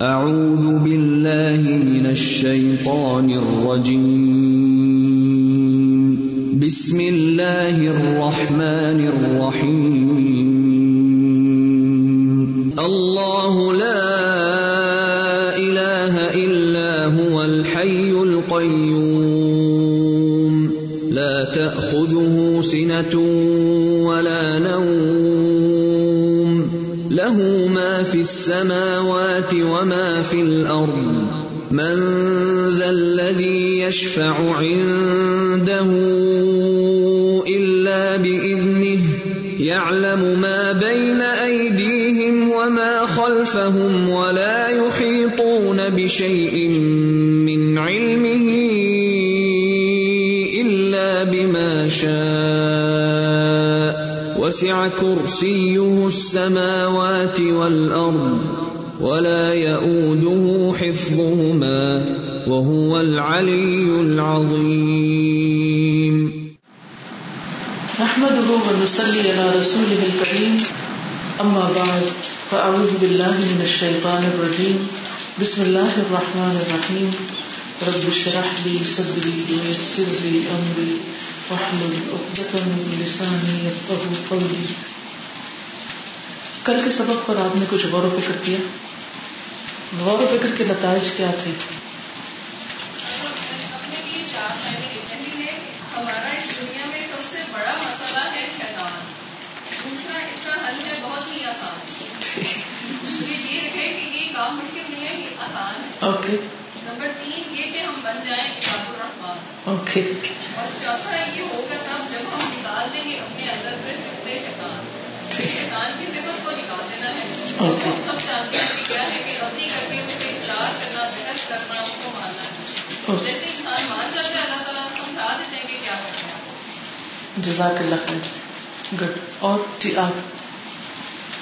اعوذ باللہ من الشیطان الرجیم بسم اللہ الرحمن الرحیم اللہ لا الہ الا هو الحی القیوم لا تأخذه سنة ما في السماوات وما في الأرض من ذا الذي يشفع عنده إلا بإذنه يعلم ما بين أيديهم وما خلفهم ولا يحيطون بشيء من علمه إلا بما شاء وسع كرسيه السماوات والأرض ولا يؤوده حفظهما وهو العلي العظيم. نحمده ونصلي على رسوله الكريم. أما بعد، فأعوذ بالله من الشيطان الرجيم. بسم الله الرحمن الرحيم. رب اشرح لي صدري ويسر لي أمري. واحلل عقدة من لساني يفقهوا قولي. کل کے سبق پر آپ نے کچھ غور و فکر کیا؟ غور و فکر کے نتائج کیا تھے؟ اپنے لیے چار لائنیں پہلی ہے ہمارا اس دنیا میں سب سے بڑا مسئلہ ہے شیطان۔ دوسرا اس کا حل ہے بہت ہی آسان۔ دوسری یہ ہے کہ یہ کام مشکل نہیں ہے یہ آسان ہے۔ اوکے نمبر تین یہ کہ ہم بن جائیں عباد الرحمان اوکے اور چوتھا یہ ہوگا تب جب ہم نکال دیں گے اپنے اندر سے سکتے شیطان۔ شیطان کی صفت کو نکال دینا ہے۔ اوکے ہم جانتے ہیں کہ کیا ہے کہ غلطی کر کے اس پہ اصرار کرنا بحث کرنا اس کو ماننا۔ ہے جیسے انسان مان جاتا ہے اللہ تعالیٰ سمجھا دیتے ہیں کہ کیا کرنا ہے۔ جزاک اللہ خیر۔ گڈ اور جی آپ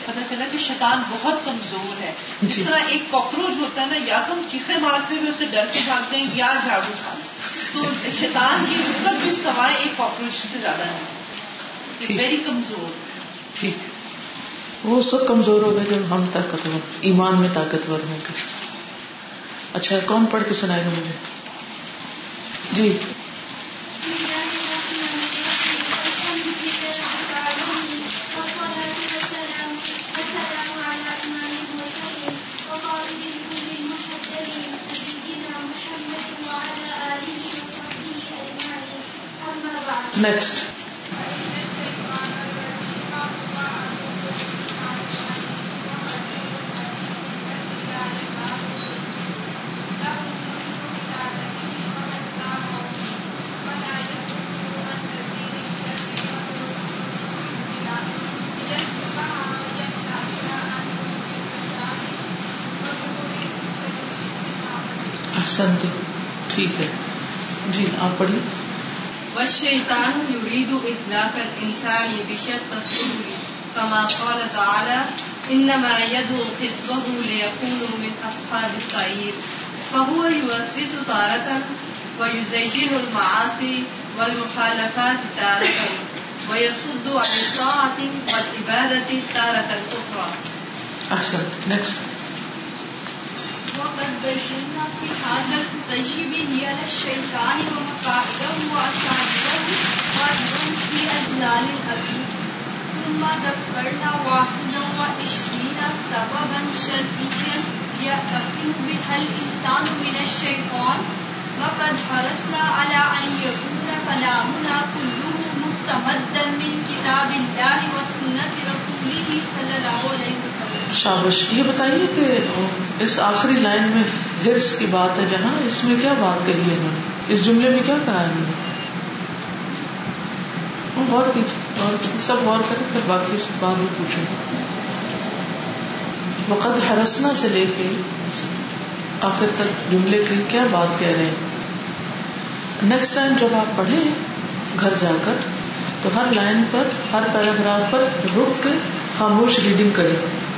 پتا چلا کہ شیطان بہت کمزور ہے۔ جی۔ جس طرح ایک کاکروچ ہوتا ہے نا یا تو ہم چیخے مارتے ہوئے اسے ڈر کے بھاگتے ہیں یا جھاڑو کھانا تو شیطان کی مطلب بھی سوائے ایک کاکروچ سے زیادہ ہے۔ ویری کمزور۔ ٹھیک۔ وہ سب کمزور ہو گئے جب ہم طاقتور ایمان میں طاقتور ہوں گے۔ اچھا کون پڑھ کے سنائے گا مجھے؟ جی۔ نیکسٹ والشيطان يريد إهلاك الإنسان بشتى السبل كما قال تعالى إنما يدعو حزبه ليكونوا من أصحاب السعير. فهو يوسوس تارة ويزين المعاصي والمخالفات تارة، ويصد عن الطاعة والعبادة تارة أخرى. احسن نیکسٹ وقد في هذا التشبيه على الشيطان ومقاعده وأساليبه قادر في أجلال الأبي ثم ذكرنا واحدا وعشرين سببا شرعيا يقسم بها الإنسان من الشيطان وقد حرصنا على أن يكون كلامنا كله مستمدا من كتاب الله وسنة رسوله صلى الله عليه وسلم۔ شابش یہ بتائیے کہ اس آخری لائن میں ہرس کی بات ہے جہاں اس میں کیا بات کہی ہے انہوں نے؟ اس جملے میں کیا کہا ہے انہوں نے؟ غور کیجیے، اور سب غور کریں، پھر باقی اس بعد میں پوچھیں۔ وقت ہرسنا سے لے کے آخر تک جملے کی کیا بات کہہ رہے ہیں؟ نیکسٹ ٹائم جب آپ پڑھیں گھر جا کر، تو ہر لائن پر، ہر پیراگراف پر رک کے خاموش ریڈنگ کریں۔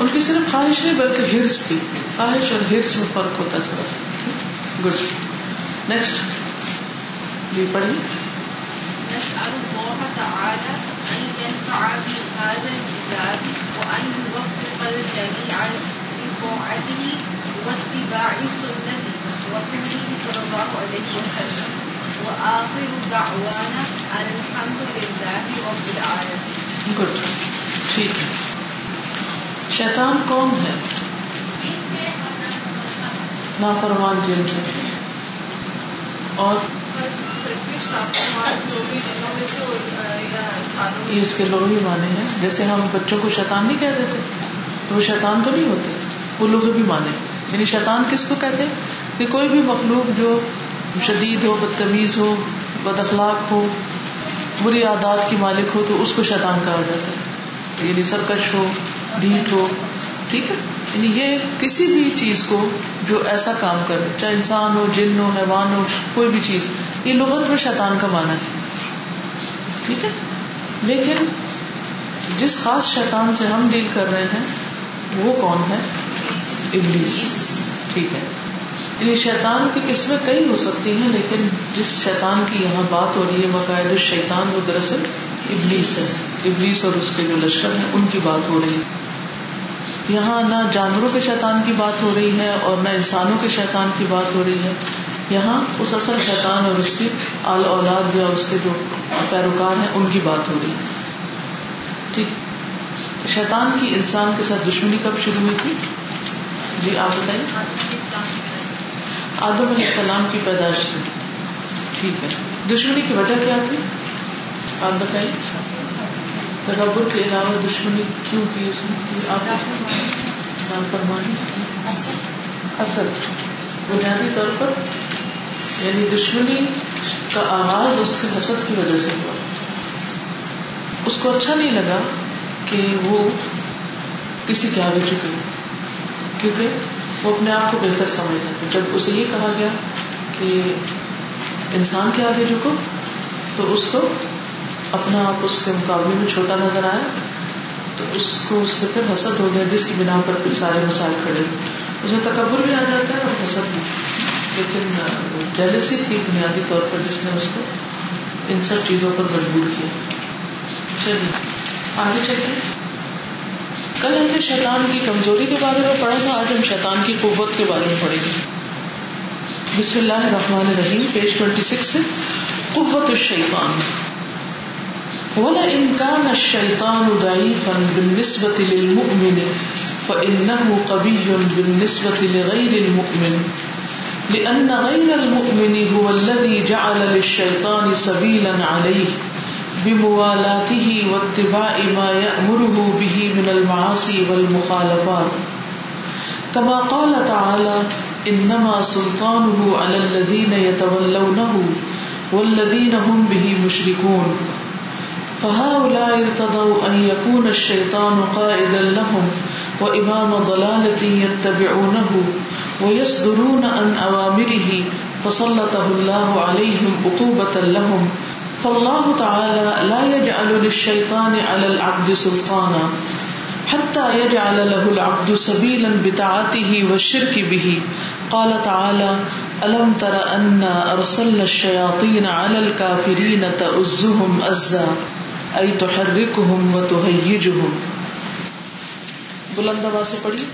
ان کی صرف خواہش نہیں بلکہ ہرس تھی خواہش اور ہرس میں فرق ہوتا سا گڈ نیکسٹ جی پڑھیے۔ نسأل الله تعالى أن ينفع بهذا الكتاب وأن يوفق الجميع لطاعته واتباع سنته رسوله صلى الله عليه وسلم. وآخر دعوانا أن الحمد لله رب العالمين. گڈ ٹھیک ہے۔ شیطان کون ہے؟ نافرمان جن سے اور یہ اس کے لوگ ہی مانے ہیں۔ جیسے ہم بچوں کو شیطان نہیں کہہ دیتے وہ شیطان تو نہیں ہوتے، وہ لوگ بھی مانے۔ یعنی شیطان کس کو کہتے ہیں؟ کہ کوئی بھی مخلوق جو شدید ہو، بدتمیز ہو، بد اخلاق ہو، بری عادات کی مالک ہو، تو اس کو شیطان کہا جاتا ہے۔ یعنی سرکش ہو ڈھیٹ ہو ٹھیک ہے؟ یعنی یہ کسی بھی چیز کو جو ایسا کام کرے چاہے انسان ہو، جن ہو، حیوان ہو، کوئی بھی چیز، یہ لغت میں شیطان کا مانا ہے، ٹھیک ہے؟ لیکن جس خاص شیطان سے ہم ڈیل کر رہے ہیں، وہ کون ہے؟ ابلیس، ٹھیک ہے؟ یعنی شیطان کی قسمیں کئی ہو سکتی ہیں، لیکن جس شیطان کی یہاں بات ہو رہی ہے باقاعدہ شیطان وہ دراصل ابلیس ہے۔ ابلیس اور اس کے جو لشکر ہیں، ان کی بات ہو رہی ہے۔ یہاں نہ جانوروں کے شیطان کی بات ہو رہی ہے اور نہ انسانوں کے شیطان کی بات ہو رہی ہے۔ یہاں اس اصل شیطان اور اس کی آل اولاد یا اس کے جو پیروکار ہیں، ان کی بات ہو رہی ہے۔ ٹھیک۔ شیطان کی انسان کے ساتھ دشمنی کب شروع ہوئی تھی؟ جی آپ بتائیے۔ آدم علیہ السلام کی پیدائش سے۔ ٹھیک ہے۔ دشمنی کی وجہ کیا تھی؟ آپ بتائیے۔ تکبر کے علاوہ دشمنی کیوں کی اس نے؟ آپ فرمانی۔ اصل۔ بنیادی طور پر یعنی دشمنی کا آغاز اس کے حسد کی وجہ سے ہوا۔ اس کو اچھا نہیں لگا کہ وہ کسی کے آگے چکے کیونکہ وہ اپنے آپ کو بہتر سمجھتا تھا۔ جب اسے یہ کہا گیا کہ انسان کے آگے جھکو تو اس کو اپنا آپ اس کے مقابلے میں چھوٹا نظر آیا تو اس کو اس سے پھر حسد ہو گیا، جس کی بنا پر پھر سارے مسائل کھڑے اسے تکبر بھی آ جاتا ہے اور حسد بھی۔ لیکن جیلسی تھی بنیادی طور پر جس نے اس کو ان سب چیزوں پر مجبور کیا۔ چلیے، آگے چلتے کل ہم نے شیطان کی کمزوری کے بارے میں پڑھا تھا، آج ہم شیطان کی قوت کے بارے میں پڑھیں گے۔ بسم اللہ الرحمن الرحیم، پیج ٹوینٹی سکس سے۔ قوت الشیطان۔ وَلَئِن كَانَ الشَّيْطَانُ ضَعِيفًا بِالنِّسْبَةِ لِلْمُؤْمِنِ فَإِنَّهُ قَوِيٌّ بِالنِّسْبَةِ لِغَيْرِ الْمُؤْمِنِ لأن غير المؤمن هو الذي جعل للشيطان سبيلا عليه بموالاته واتباع ما يأمره به من المعاصي والمخالفات كما قال تعالى إنما سلطانه على الذين يتولونه والذين هم به مشركون فهؤلاء ارتضوا أن يكون الشيطان قائدا لهم وإمام ضلالة يتبعونه ويصدرون عن أوامره فسلطه الله عليهم عقوبة لهم فالله تعالى لا يجعل للشيطان على العبد سلطانا حتى يجعل له العبد سبيلا بطاعته والشرك به. قال تعالى ألم تر أنا أرسلنا الشياطين على الكافرين تؤزهم أزا؟ ائی تو رک ہوں و تو بلند آواز سے پڑھی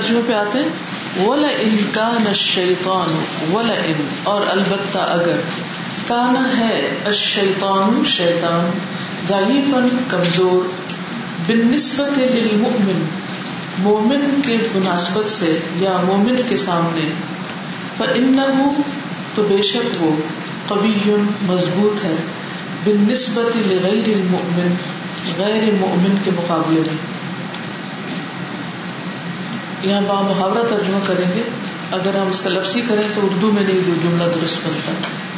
ترجمے پہ آتے ہیں ولا ان کا شیطان ولا ان اور البتہ اگر کانا ہے الشیطان شیطان ضعیفن کمزور بن نسبت للمؤمن، مومن کے مناسبت سے یا مومن کے سامنے، فإنه تو بے شک وہ قوی مضبوط ہے بن نسبت لغیر المؤمن، غیر مؤمن کے مقابلے میں۔ یہاں با محاورہ ترجمہ کریں گے۔ اگر ہم اس کا لفظی کریں تو اردو میں نہیں، جو جملہ درست بنتا۔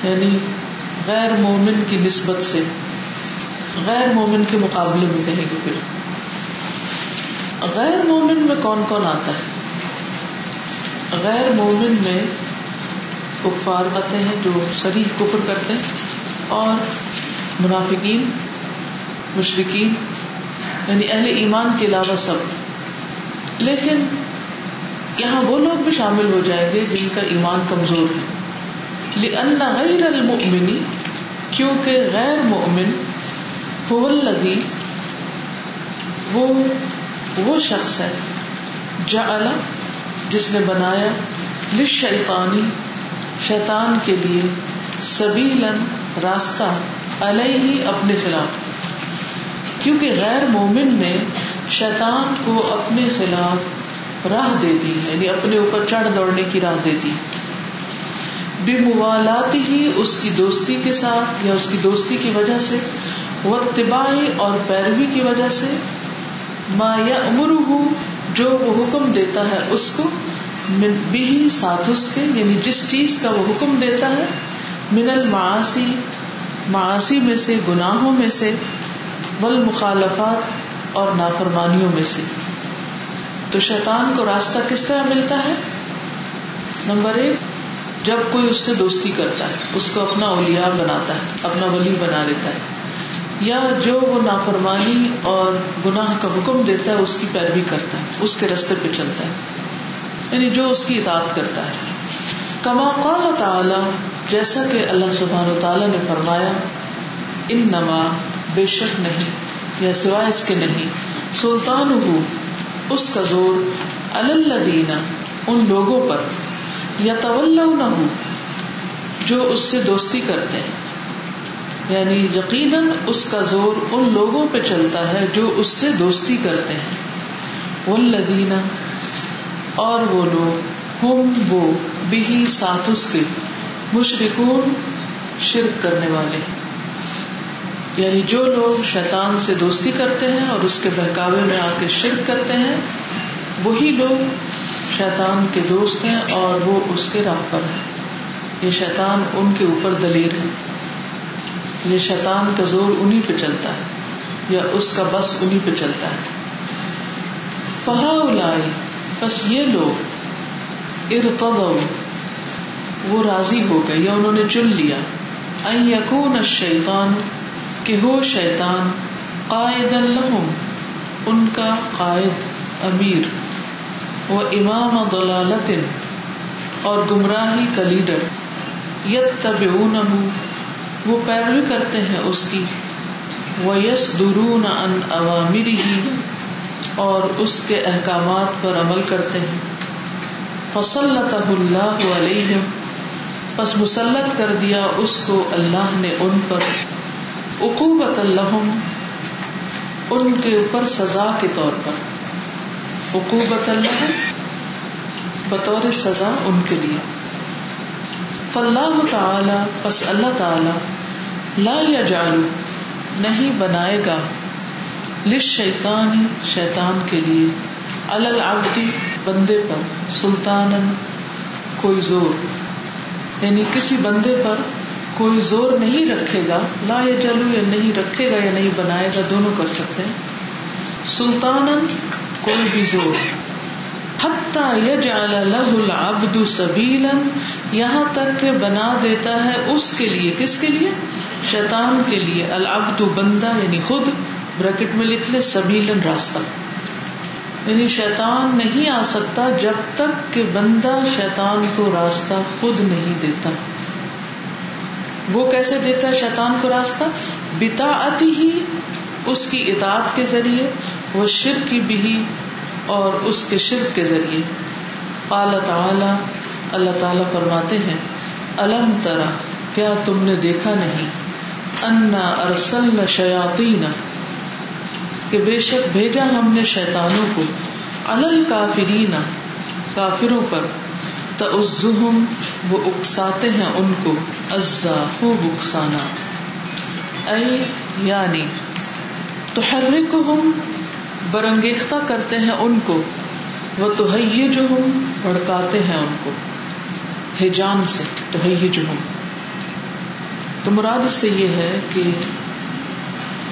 یعنی غیر مومن کی نسبت سے، غیر مومن کے مقابلے میں کہیں گے پھر۔ غیر مومن میں کون کون آتا ہے؟ غیر مومن میں کفار آتے ہیں جو سری کفر کرتے ہیں، اور منافقین مشرقین یعنی اہل ایمان کے علاوہ سب۔ لیکن یہاں وہ لوگ بھی شامل ہو جائیں گے جن کا ایمان کمزور ہے۔ لأن غیر المؤمنی کیونکہ غیر مومن هو الذی وہ وہ شخص ہے، جعل، جس نے بنایا للشیطانی شیطان کے لیے سبیلن راستہ علیہ اپنے خلاف۔ کیونکہ غیر مومن نے شیطان کو اپنے خلاف راہ دے دی یعنی اپنے اوپر چڑھ دوڑنے کی راہ دے دی بے موالات ہی اس کی دوستی کے ساتھ یا اس کی دوستی کی وجہ سے وہ طباعی اور پیروی کی وجہ سے ما یا امر جو وہ حکم دیتا ہے اس کو بھی ساتھ اس کے یعنی جس چیز کا وہ حکم دیتا ہے من المعاصی معاصی میں سے، گناہوں میں سے بل مخالفات اور نافرمانیوں میں سے۔ تو شیطان کو راستہ کس طرح ملتا ہے؟ نمبر ایک، جب کوئی اس سے دوستی کرتا ہے، اس کو اپنا اولیاء بناتا ہے، اپنا ولی بنا لیتا ہے، یا جو وہ نافرمانی اور گناہ کا حکم دیتا ہے، اس کی پیروی کرتا ہے، اس کے رستے پہ چلتا ہے یعنی جو اس کی اطاعت کرتا ہے۔ کما قال تعالی، جیسا کہ اللہ سبحان و تعالیٰ نے فرمایا ان نما بے شک نہیں، یا سوائے اس کے نہیں سلطان ہو اس کا زور الدینہ ان لوگوں پر یا طول نہ ہو جو اس سے دوستی کرتے ہیں۔ یعنی یقیناً اس کا زور ان لوگوں پہ چلتا ہے جو اس سے دوستی کرتے ہیں۔ والذین، اور وہ لوگ، ہم وہ بھی ساتھ اس کے مشرکون شرک کرنے والے ہیں۔ یعنی جو لوگ شیطان سے دوستی کرتے ہیں اور اس کے بہکاوے میں آ کے شرک کرتے ہیں، وہی لوگ شیطان کے دوست ہیں اور وہ اس کے راہ پر ہیں۔ یہ شیطان ان کے اوپر دلیر ہے۔ یہ شیطان کا زور انہیں پہ چلتا ہے یا اس کا بس انہیں پہ چلتا ہے۔ پہا الائی بس یہ لوگ ارتضوا، وہ راضی ہو گئے یا انہوں نے چن لیا۔ ان یکون الشیطان کہ ہو شیطان قائد لهم ان کا قائد امیر وہ امام ضلالت اور گمراہی کا لیڈر یتبعونہ وہ پیروی کرتے ہیں اس کی وہ یس درون ان عوامری ہی اور اس کے احکامات پر عمل کرتے ہیں۔ فصلت اللہ علیہ پس مسلط کر دیا اس کو اللہ نے ان پر۔ عقوبت الحم ان کے اوپر سزا کے طور پر۔ عقوبت اللہ بطور سزا ان کے لیے۔ فلاح تعالی، پس اللہ تعالی لا یا جالو نہیں بنائے گا۔ لش شیطانی شیطان کے لیے۔ العبدی بندے پر سلطان کوئی زور۔ یعنی کسی بندے پر کوئی زور نہیں رکھے گا، لا یا جلو یا نہیں رکھے گا یا نہیں بنائے گا، دونوں کر سکتے ہیں۔ سلطان کوئی بھی زور۔ یجعل له العبد سبیلا، یہاں تک کہ بنا دیتا ہے اس کے لیے۔ کس کے لیے؟ شیطان کے لیے۔ العبد بندہ یعنی خود، بریکٹ میں لکھ لے سبیلن راستہ۔ یعنی شیطان نہیں آ سکتا جب تک کہ بندہ شیطان کو راستہ خود نہیں دیتا۔ وہ کیسے دیتا ہے شیطان کو راستہ؟ بتا ہی اس کی اطاعت کے ذریعے، وہ شرک کی بھی اور اس کے شرک کے ذریعے۔ قال تعالی اللہ تعالی فرماتے ہیں الم ترا کیا تم نے دیکھا نہیں؟ انا ارسل شیاطین کہ بے شک بھیجا ہم نے شیطانوں کو۔ الل کافرین کافروں پر۔ تعزہم وہ اکساتے ہیں ان کو۔ ازا ہو اکسانا۔ اے یعنی تو ہم برنگیختہ کرتے ہیں ان کو۔ وہ تو جو ہم بھڑکاتے ہیں ان کو۔ ہجان سے تو جو ہم تو مراد اس سے یہ ہے کہ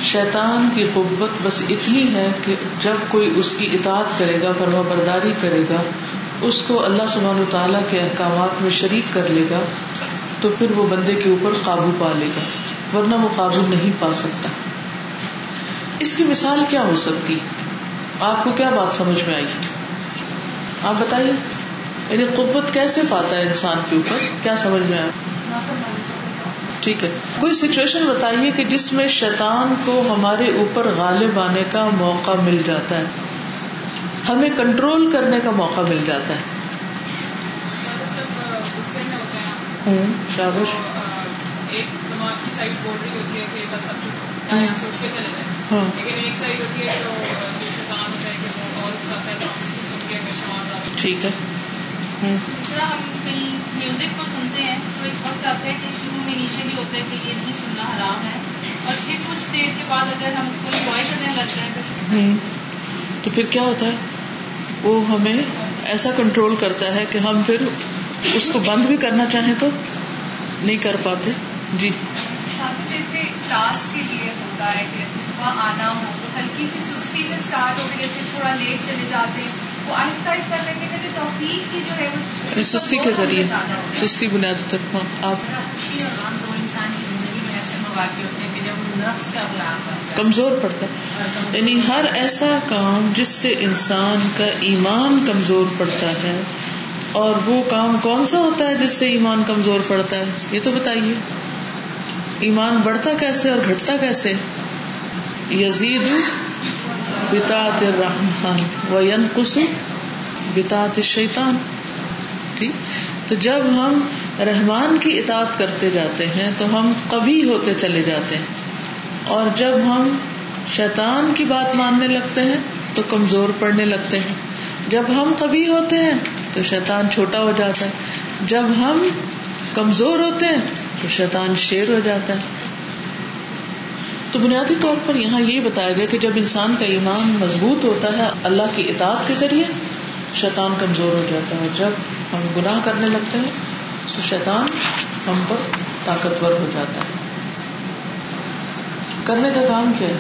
شیطان کی قوت بس اتنی ہے کہ جب کوئی اس کی اطاعت کرے گا فرما برداری کرے گا اس کو اللہ سبحانہ تعالیٰ کے احکامات میں شریک کر لے گا، تو پھر وہ بندے کے اوپر قابو پا لے گا، ورنہ وہ قابو نہیں پا سکتا۔ اس کی مثال کیا ہو سکتی؟ آپ کو کیا بات سمجھ میں آئی؟ آپ بتائیے یعنی قوت کیسے پاتا ہے انسان کے اوپر؟ کیا سمجھ میں آیا ٹھیک ہے۔ کوئی سچویشن بتائیے کہ جس میں شیطان کو ہمارے اوپر غالب آنے کا موقع مل جاتا ہے۔ ہمیں کنٹرول کرنے کا موقع مل جاتا ہے۔ شابش۔ وہاں ٹھیک ہے۔ دوسرا ہم کہیں میوزک کو سنتے ہیں تو ایک وقت آتا ہے کہ شروع میں نیچے بھی ہوتا ہے کہ یہ نہیں سننا حرام ہے۔ اور پھر کچھ دیر کے بعد اگر ہم اس کو انجوائے کرنے لگ جائیں تو تو پھر کیا ہوتا ہے؟ وہ ہمیں ایسا کنٹرول کرتا ہے کہ ہم پھر اس کو بند بھی کرنا چاہیں تو نہیں کر پاتے۔ جی۔ جیسے کلاس کے لیے ہوتا ہے کہ صبح آنا ہو تو ہلکی سی سستی سے اسٹارٹ پھر تھوڑا لیٹ چلے جاتے ہیں۔ سستی کے ذریعے سستی بنیادی تک۔ آپ۔ کمزور پڑتا یعنی ہر ایسا کام جس سے انسان کا ایمان کمزور پڑتا ہے، اور وہ کام کون سا ہوتا ہے جس سے ایمان کمزور پڑتا ہے؟ یہ تو بتائیے۔ ایمان بڑھتا کیسے اور گھٹتا کیسے؟ یزید بتاط الرحمن و ینقص بتاط الشیطان۔ ٹھیک۔ تو جب ہم رحمان کی اطاعت کرتے جاتے ہیں، تو ہم کبھی ہوتے چلے جاتے ہیں۔ اور جب ہم شیطان کی بات ماننے لگتے ہیں تو کمزور پڑنے لگتے ہیں۔ جب ہم کبھی ہوتے ہیں تو شیطان چھوٹا ہو جاتا ہے۔ جب ہم کمزور ہوتے ہیں تو شیطان شیر ہو جاتا ہے۔ تو بنیادی طور پر یہاں یہ بتایا گیا کہ جب انسان کا ایمان مضبوط ہوتا ہے اللہ کی اطاعت کے ذریعے، شیطان کمزور ہو جاتا ہے۔ جب ہم گناہ کرنے لگتے ہیں تو شیطان ہم پر طاقتور ہو جاتا ہے۔ کرنے کا کام کیا ہے؟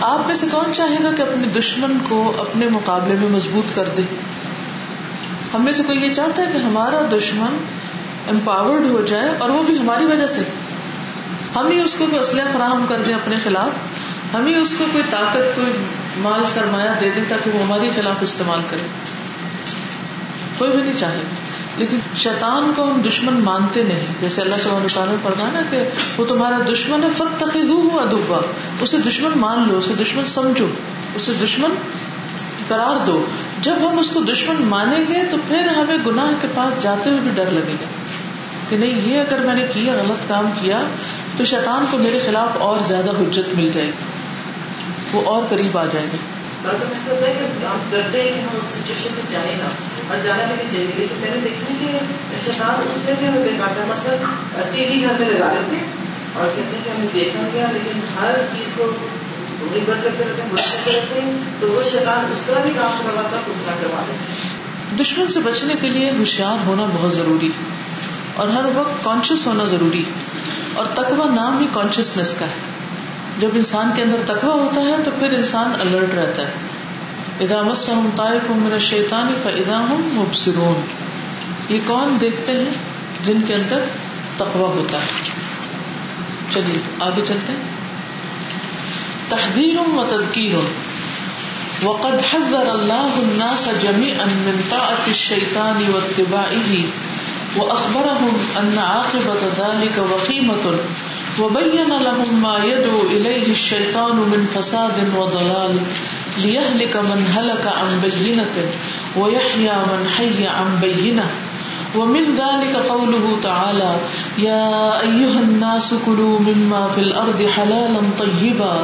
آپ میں سے کون چاہے گا کہ اپنے دشمن کو اپنے مقابلے میں مضبوط کر دے؟ ہم میں سے کوئی یہ چاہتا ہے کہ ہمارا دشمن امپاورڈ ہو جائے اور وہ بھی ہماری وجہ سے۔ ہم ہی اس کو کوئی اسلحہ فراہم کر دیں اپنے خلاف۔ ہم ہی اس کو کوئی طاقت، کوئی مال سرمایہ دے دیں تاکہ وہ ہمارے خلاف استعمال کرے۔ کوئی بھی نہیں چاہے۔ لیکن شیطان کو ہم دشمن مانتے نہیں۔ جیسے اللہ سب تعالیٰ پڑھا نا کہ وہ تمہارا دشمن ہے فت ہوا ادبا اسے دشمن مان لو، اسے دشمن سمجھو۔ اسے دشمن قرار دو۔ جب ہم اس کو دشمن مانیں گے تو پھر ہمیں گناہ کے پاس جاتے ہوئے بھی ڈر لگے گا۔ کہ نہیں، یہ اگر میں نے کیا، غلط کام کیا، تو شیطان کو میرے خلاف اور زیادہ حجت مل جائے گی۔ وہ اور قریب آ جائے گا۔ اور جانا بھی نہیں چاہیے۔ لیکن میں نے دیکھا کہ شیطان اس میں بھی ہمیں بیکاتا مثلاً ٹی وی گھر میں لگا لیتے اور کہتے ہیں کہ ہمیں دیکھا گیا، لیکن ہر چیز کو غیبت کرتے رہتے ہیں برا کرتے رہتے ہیں۔ تو وہ شیطان اس طرح بھی کام کرواتا دوسرا کروا دیتے دشمن سے بچنے کے لیے ہوشیار ہونا بہت ضروری اور ہر وقت کانشیس ہونا ضروری اور تقوا نام ہی کانشیسنیس کا ہے۔ جب انسان کے اندر تقوا ہوتا ہے تو پھر انسان الرٹ رہتا ہے۔ ادامت ہم طائف ہوں شیطان ادا ہوں مبصرون۔ یہ کون دیکھتے ہیں جن کے اندر تقوا ہوتا ہے؟ چلیے، آگے چلتے ہیں۔ تحدیر و تدکیر وقد حذر اللہ الناس جميعا من طاعة الشيطان واتباعه واخبرهم ان عاقبة ذلك وخيمة وبين لهم ما يدعو إليه الشيطان من فساد وضلال ليهلك من هلك عن بينة ويحيى من حي عن بينة ومن ذلك قوله تعالى يا أيها الناس كلوا مما في الأرض حلالا طيبا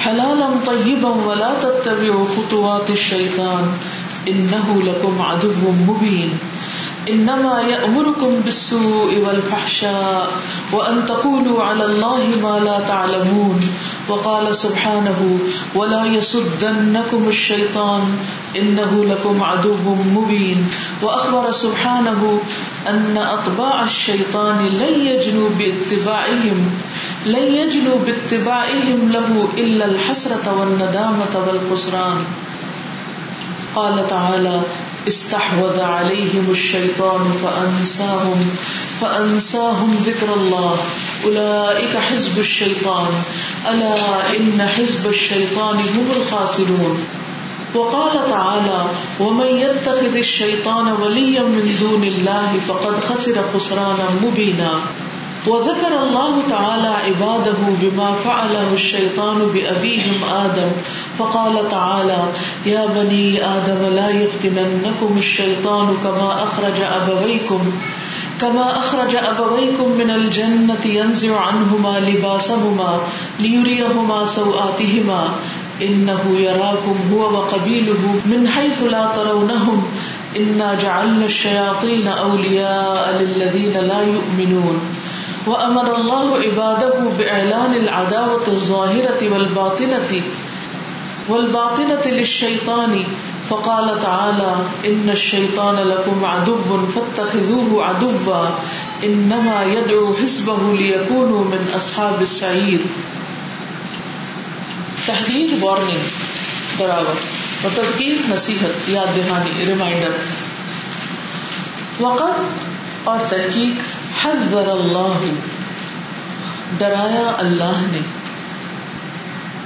حلالا طيبا ولا تتبعوا خطوات الشيطان إنه لكم عدو مبين انما يأمركم بالسوء والفحشاء وان تقولوا على الله ما لا تعلمون وقال سبحانه ولا يصدنكم الشيطان انه لكم عدو مبين واخبر سبحانه ان اطباع الشيطان لن يجنوا باتباعهم لن يجنوا باتباعهم له الا الحسرة والندامة والخسران قال تعالى استحوذ عليهم الشيطان فأنساهم فأنساهم ذكر الله. أولئك حزب الشيطان. ألا إن حزب الشيطان هم الخاسرون. وقال تعالى ومن يتخذ الشيطان وليا من دون الله فقد خسر خسرانا مبينا. وذكر الله تعالى عباده بما فعله الشيطان بأبيهم آدم، فقال تعالى يا بني آدم لا يفتننكم الشيطان كما أخرج أبويكم، كما أخرج أبويكم من الجنة ينزع عنهما لباسهما ليريهما سوآتهما، إنه يراكم هو وقبيله من حيث لا ترونهم، إنا جعلنا الشياطين أولياء للذين لا يؤمنون. وأمر الله عباده بإعلان العداوة الظاهرة والباطنة والباطنة للشيطان، فقال تعالى إن الشيطان لكم عدو فاتخذوه عدوا، إنما يدعو حزبه ليكونوا من أصحاب السعير. تحریر وارننگ برابر اور تدقیق نصیحت، یاد دہانی ریمائنڈر وقت اور تحقیق حذر اللہ. ڈرایا اللہ نے.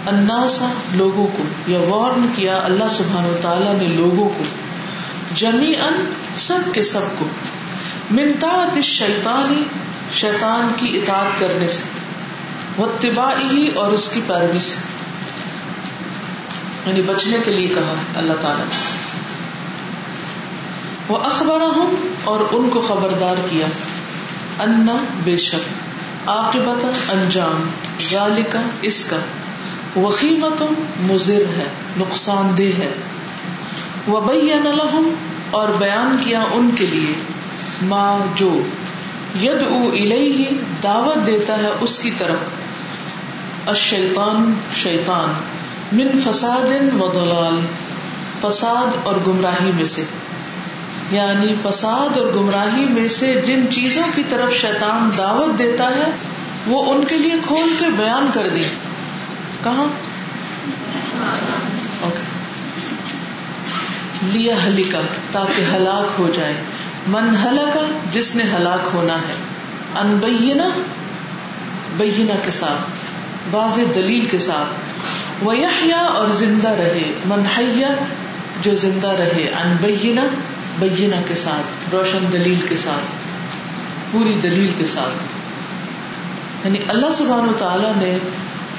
اناسا لوگوں کو یا وارن کیا اللہ سبحان و تعالیٰ نے لوگوں کو. جمی ان سب کے سب کو. منتا شیطانی شیطان کی اطاعت کرنے سے. وہ ہی اور اس کی پیروی سے. یعنی بچنے کے لیے کہا اللہ تعالیٰ نے. وہ اخبار ہوں اور ان کو خبردار کیا. انا بے شک عاقبت انجام، ذالکا اس کا۔ وخیمت مضر ہے، نقصان دہ ہے۔ وبین لہم اور بیان کیا ان کے لیے ماں جو ید او الیہ دعوت دیتا ہے اس کی طرف۔ الشیطان، شیطان، من فساد و دلال فساد اور گمراہی میں سے۔ یعنی فساد اور گمراہی میں سے جن چیزوں کی طرف شیطان دعوت دیتا ہے، وہ ان کے لیے کھول کے بیان کر دی۔ کہاں؟ لیا ہلیکا تاکہ ہلاک ہو جائے۔ من ہلکا جس نے ہلاک ہونا ہے۔ ان بینا کے ساتھ، واضح دلیل کے ساتھ۔ وہ اور زندہ رہے۔ من حیا جو زندہ رہے۔ ان بینا بینہ کے ساتھ، روشن دلیل کے ساتھ، پوری دلیل کے ساتھ۔ یعنی اللہ سبحان و تعالی نے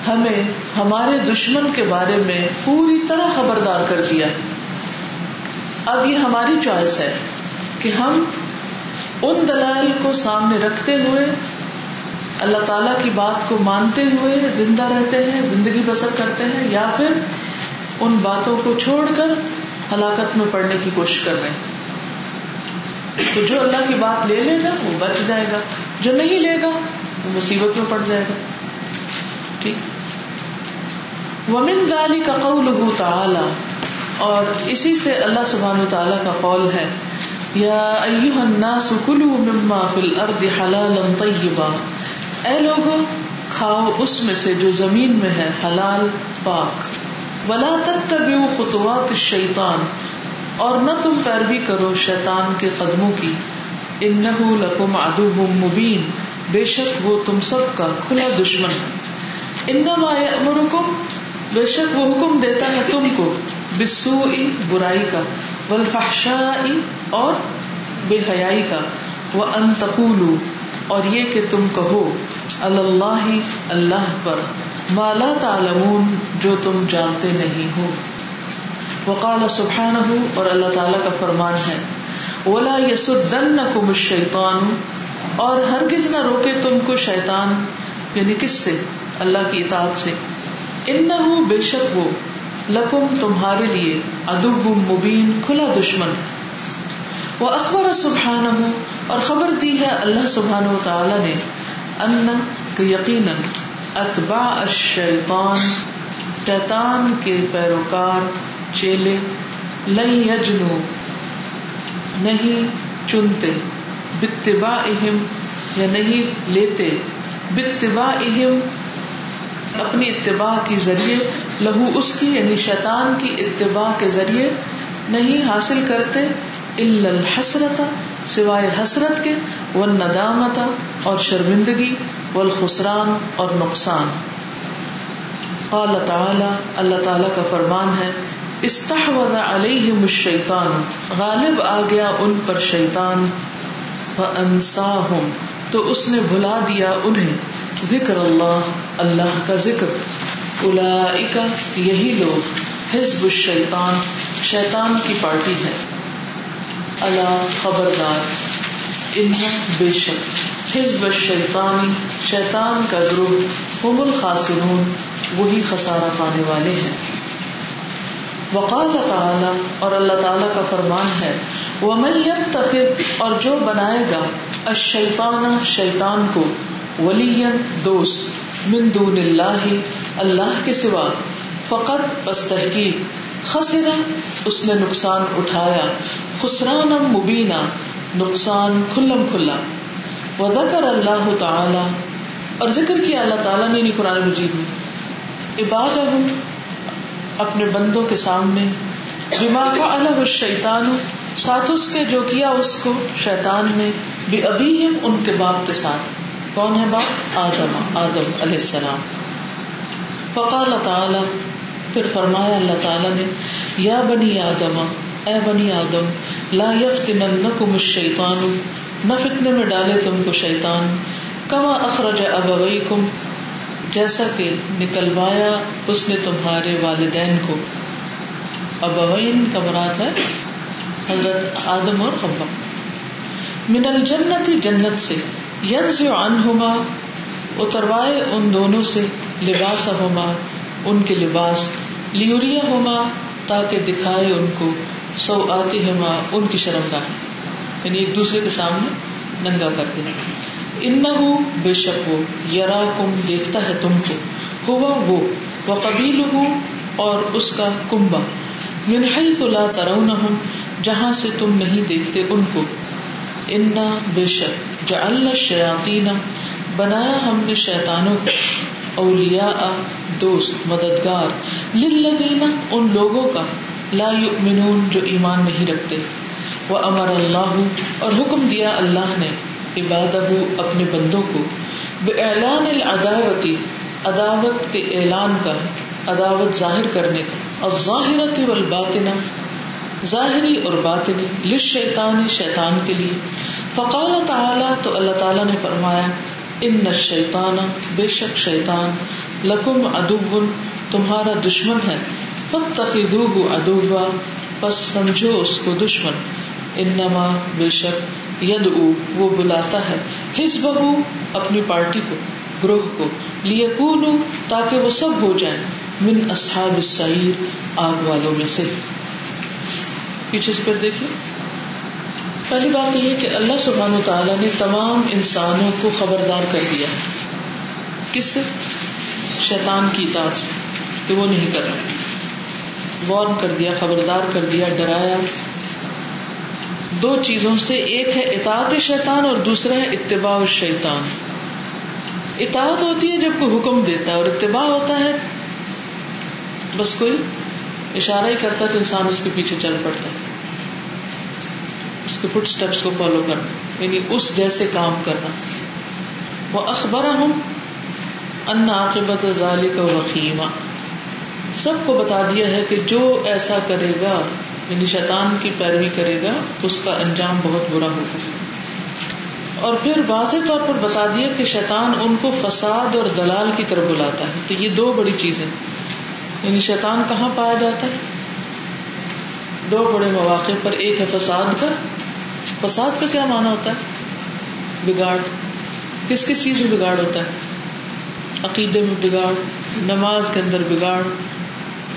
ہمیں ہمارے دشمن کے بارے میں پوری طرح خبردار کر دیا۔ اب یہ ہماری چوائس ہے کہ ہم ان دلائل کو سامنے رکھتے ہوئے، اللہ تعالی کی بات کو مانتے ہوئے زندہ رہتے ہیں، زندگی بسر کرتے ہیں، یا پھر ان باتوں کو چھوڑ کر ہلاکت میں پڑنے کی کوشش کر رہے ہیں۔ تو جو اللہ کی بات لے لے گا، وہ بچ جائے گا۔ جو نہیں لے گا، وہ مصیبت میں پڑ جائے گا۔ ٹھیک۔ ومن گالی کا قول تعالی اور اسی سے اللہ سبحان و تعالیٰ کا قول ہے۔ یا ایوہ الناس کلو مما فی الارض حلالا طیبا۔ اے لوگو، کھاؤ اس میں سے جو زمین میں ہے، حلال، پاک۔ ولا تتبعوا خطوات الشیطان۔ اور نہ تم پیروی کرو شیطان کے قدموں کی۔ ان لکم ادو مبین۔ بے شک وہ تم سب کا کھلا دشمن ان امرکم بے شک وہ حکم دیتا ہے تم کو۔ بسو برائی کا۔ ولفاشا اور بے حیائی کا۔ وہ انتقول اور یہ کہ تم کہو، اللہ اللہ پر۔ مالا تعلمون جو تم جانتے نہیں ہو۔ وقال سبحانہ اور اللہ تعالیٰ کا فرمان ہے، ولا يسدنكم الشیطان اور ہرگز نہ روکے تم کو شیطان یعنی کس سے؟ اللہ کی اطاعت سے۔ انه بے شک وہ لکم تمہارے لیے ادب مبین، کھلا دشمن۔ وہ اخبر سبحانہ اور خبر دی ہے اللہ سبحانہ و تعالی نے ان کہ یقیناً اتباع الشیطان شیطان کے پیروکار چیلے، لن یجنو، نہیں چنتے بتبا یا نہیں لیتے بتبا اپنی اتباع کے ذریعے، لہو اس کی یعنی شیطان کی اتباع کے ذریعے نہیں حاصل کرتے الحسرت، سوائے حسرت کے و ندامتا اور شرمندگی و اور نقصان۔ قال تعالی، اللہ تعالی کا فرمان ہے استحوذ علیہم الشیطان، غالب آ گیا ان پر شیطان، فانساہم، تو اس نے بھلا دیا انہیں، ذکر اللہ اللہ کا ذکر۔ اولئک یہی لوگ، حزب الشیطان، شیطان کی پارٹی ہے۔ اللہ خبردار انہا بے شک، حزب الشیطان، شیطان کا گروہ هم الخاسرون، وہی خسارہ پانے والے ہیں۔ وقال تعالی، اور اللہ تعالی کا فرمان ہے، ومن يتخذ، اور جو بنائے گا، الشیطان، شیطان کو ولی دوست، من دون اللہ اللہ کے سوا، فقط بس تحقیق خسرا اس نے نقصان اٹھایا خسران مبینہ نقصان کھلم کھلا۔ وذکر اللہ تعالی اور ذکر کیا اللہ تعالیٰ نے یعنی قرآن مجید میں عباد اپنے بندوں کے سامنے۔ بما فعلہ الشیطان، ساتھ اس کے جو کیا اس کو، شیطان نے بے ابھی ہم ان کے باپ کے ساتھ۔ کون ہے باپ؟ آدم آدم علیہ السلام۔ فقال تعالی، پھر فرمایا اللہ تعالیٰ نے، یا بنی آدم، اے بنی آدم، لا یفتننکم الشیطان، نہ فتنے میں ڈالے تم کو شیطان۔ کما اخرج ابویکم جیسا کہ نکلوایا اس نے تمہارے والدین کو۔ ابوین کا مراد ہے حضرت آدم اور حبا من الجنت جنت سے ینز عنہما، اتروائے ان دونوں سے لباس ہوما ان کے لباس لیوریا ہوما تاکہ دکھائے ان کو سو آتی ہما ان کی شرم گاہ یعنی ایک دوسرے کے سامنے ننگا کر دینا۔ ان بے شک وہ یرا کم دیکھتا ہے تم کو، ہوا وہ وہ قبیل ہو اور اس کا کمبا منہی تو لا ترون جہاں سے تم نہیں دیکھتے ان کو۔ انا بے شک جعلنا الشیاطین، بنایا ہم نے شیطانوں کو۔ اولیاء، دوست، مددگار۔ للذین، ان لوگوں کا لا یؤمنون جو ایمان نہیں رکھتے۔ وہ امر اللہ اور حکم دیا اللہ نے۔ عبادہ اپنے بندوں کو بے اعلان العداوتی، عداوت کے اعلان کا، عداوت ظاہر کرنے کا الظاہرت والباطنہ، ظاہری اور باطنی لش شیطان کے لیے۔ فقال تعالی، تو اللہ تعالیٰ نے فرمایا ان شیطان بے شک شیطان، لکم ادب تمہارا دشمن ہے فتخذوه ادوا پس سمجھو اس کو دشمن۔ انما بے شک ید وہ بلاتا ہے۔ ہز بہو اپنی پارٹی کو، گروہ کو۔ لیے تاکہ وہ سب ہو جائیں۔ من اصحاب السعیر، آگ والوں میں سے۔ پیچھے سے پھر دیکھیے۔ پہلی بات یہ کہ اللہ سبحانہ تعالیٰ نے تمام انسانوں کو خبردار کر دیا کس سے؟ شیطان کی اطاعت سے، کہ وہ نہیں کر رہے۔ وارن کر دیا، خبردار کر دیا، ڈرایا۔ دو چیزوں سے ایک ہے اطاعت شیطان اور دوسرا ہے اتباع شیطان اطاعت ہوتی ہے جب کوئی حکم دیتا ہے اور اتباع ہوتا ہے۔ بس کوئی اشارہ ہی کرتا تو انسان اس کے پیچھے چل پڑتا ہے۔ اس کے فٹ اسٹیپس کو فالو کرنا یعنی اس جیسے کام کرنا۔ وہ اخبار ہوں ان عاقبت ذالک وخیمہ سب کو بتا دیا ہے کہ جو ایسا کرے گا یعنی شیطان کی پیروی کرے گا، اس کا انجام بہت برا ہوگا۔ اور پھر واضح طور پر بتا دیا کہ شیطان ان کو فساد اور دلال کی طرف بلاتا ہے۔ تو یہ دو بڑی چیزیں یعنی شیطان کہاں پایا جاتا ہے؟ دو بڑے مواقع پر، ایک ہے فساد کا۔ فساد کا کیا مانا ہوتا ہے؟ بگاڑ۔ کس کس چیز میں بگاڑ ہوتا ہے؟ عقیدے میں بگاڑ، نماز کے اندر بگاڑ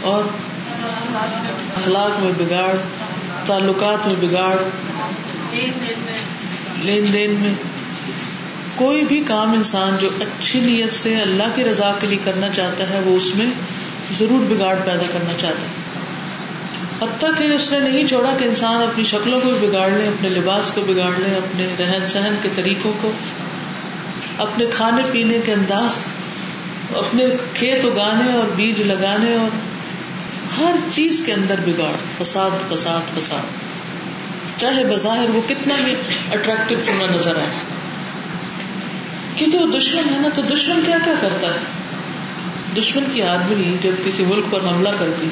اور اخلاق میں بگاڑ، تعلقات میں بگاڑ، لین دین میں۔ کوئی بھی کام انسان جو اچھی نیت سے اللہ کی رضا کے لیے کرنا چاہتا ہے، وہ اس میں ضرور بگاڑ پیدا کرنا چاہتا ہے۔ حتیٰ کہ اس نے نہیں چھوڑا کہ انسان اپنی شکلوں کو بگاڑ لے، اپنے لباس کو بگاڑ لے، اپنے رہن سہن کے طریقوں کو، اپنے کھانے پینے کے انداز اپنے کھیت اگانے اور بیج لگانے اور ہر چیز کے اندر بگاڑ، فساد فساد فساد۔ چاہے بظاہر وہ کتنا بھی اٹریکٹو کیوں نہ نظر آئے۔ کیونکہ وہ دشمن ہے نا، تو دشمن کیا کیا کرتا ہے؟ دشمن کی آدمی جب کسی ملک پر حملہ کرتی۔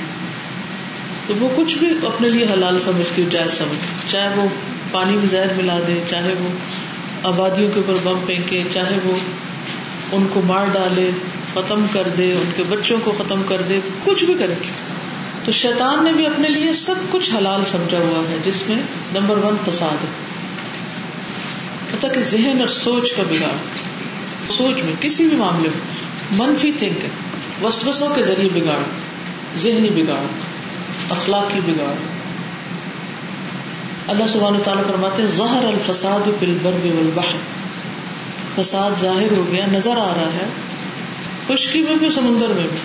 تو وہ کچھ بھی اپنے لیے حلال سمجھتی، جائز سمجھ چاہے وہ پانی میں زہر ملا دے، چاہے وہ آبادیوں کے اوپر بم پھینکے، چاہے وہ ان کو مار ڈالے، ختم کر دے، ان کے بچوں کو ختم کر دے، کچھ بھی کرے۔ تو شیطان نے بھی اپنے لیے سب کچھ حلال سمجھا ہوا ہے، جس میں نمبر ون فساد ہے۔ کہ ذہن اور سوچ کا بگاڑ سوچ میں کسی بھی معاملے میں منفی تھنک وسوسوں کے ذریعے بگاڑ، ذہنی بگاڑ، اخلاقی بگاڑ۔ اللہ سبحانہ تعالیٰ فرماتے ظہر الفساد فی البر والبحر۔ فساد ظاہر ہو گیا، نظر آ رہا ہے، خشکی میں بھی سمندر میں بھی۔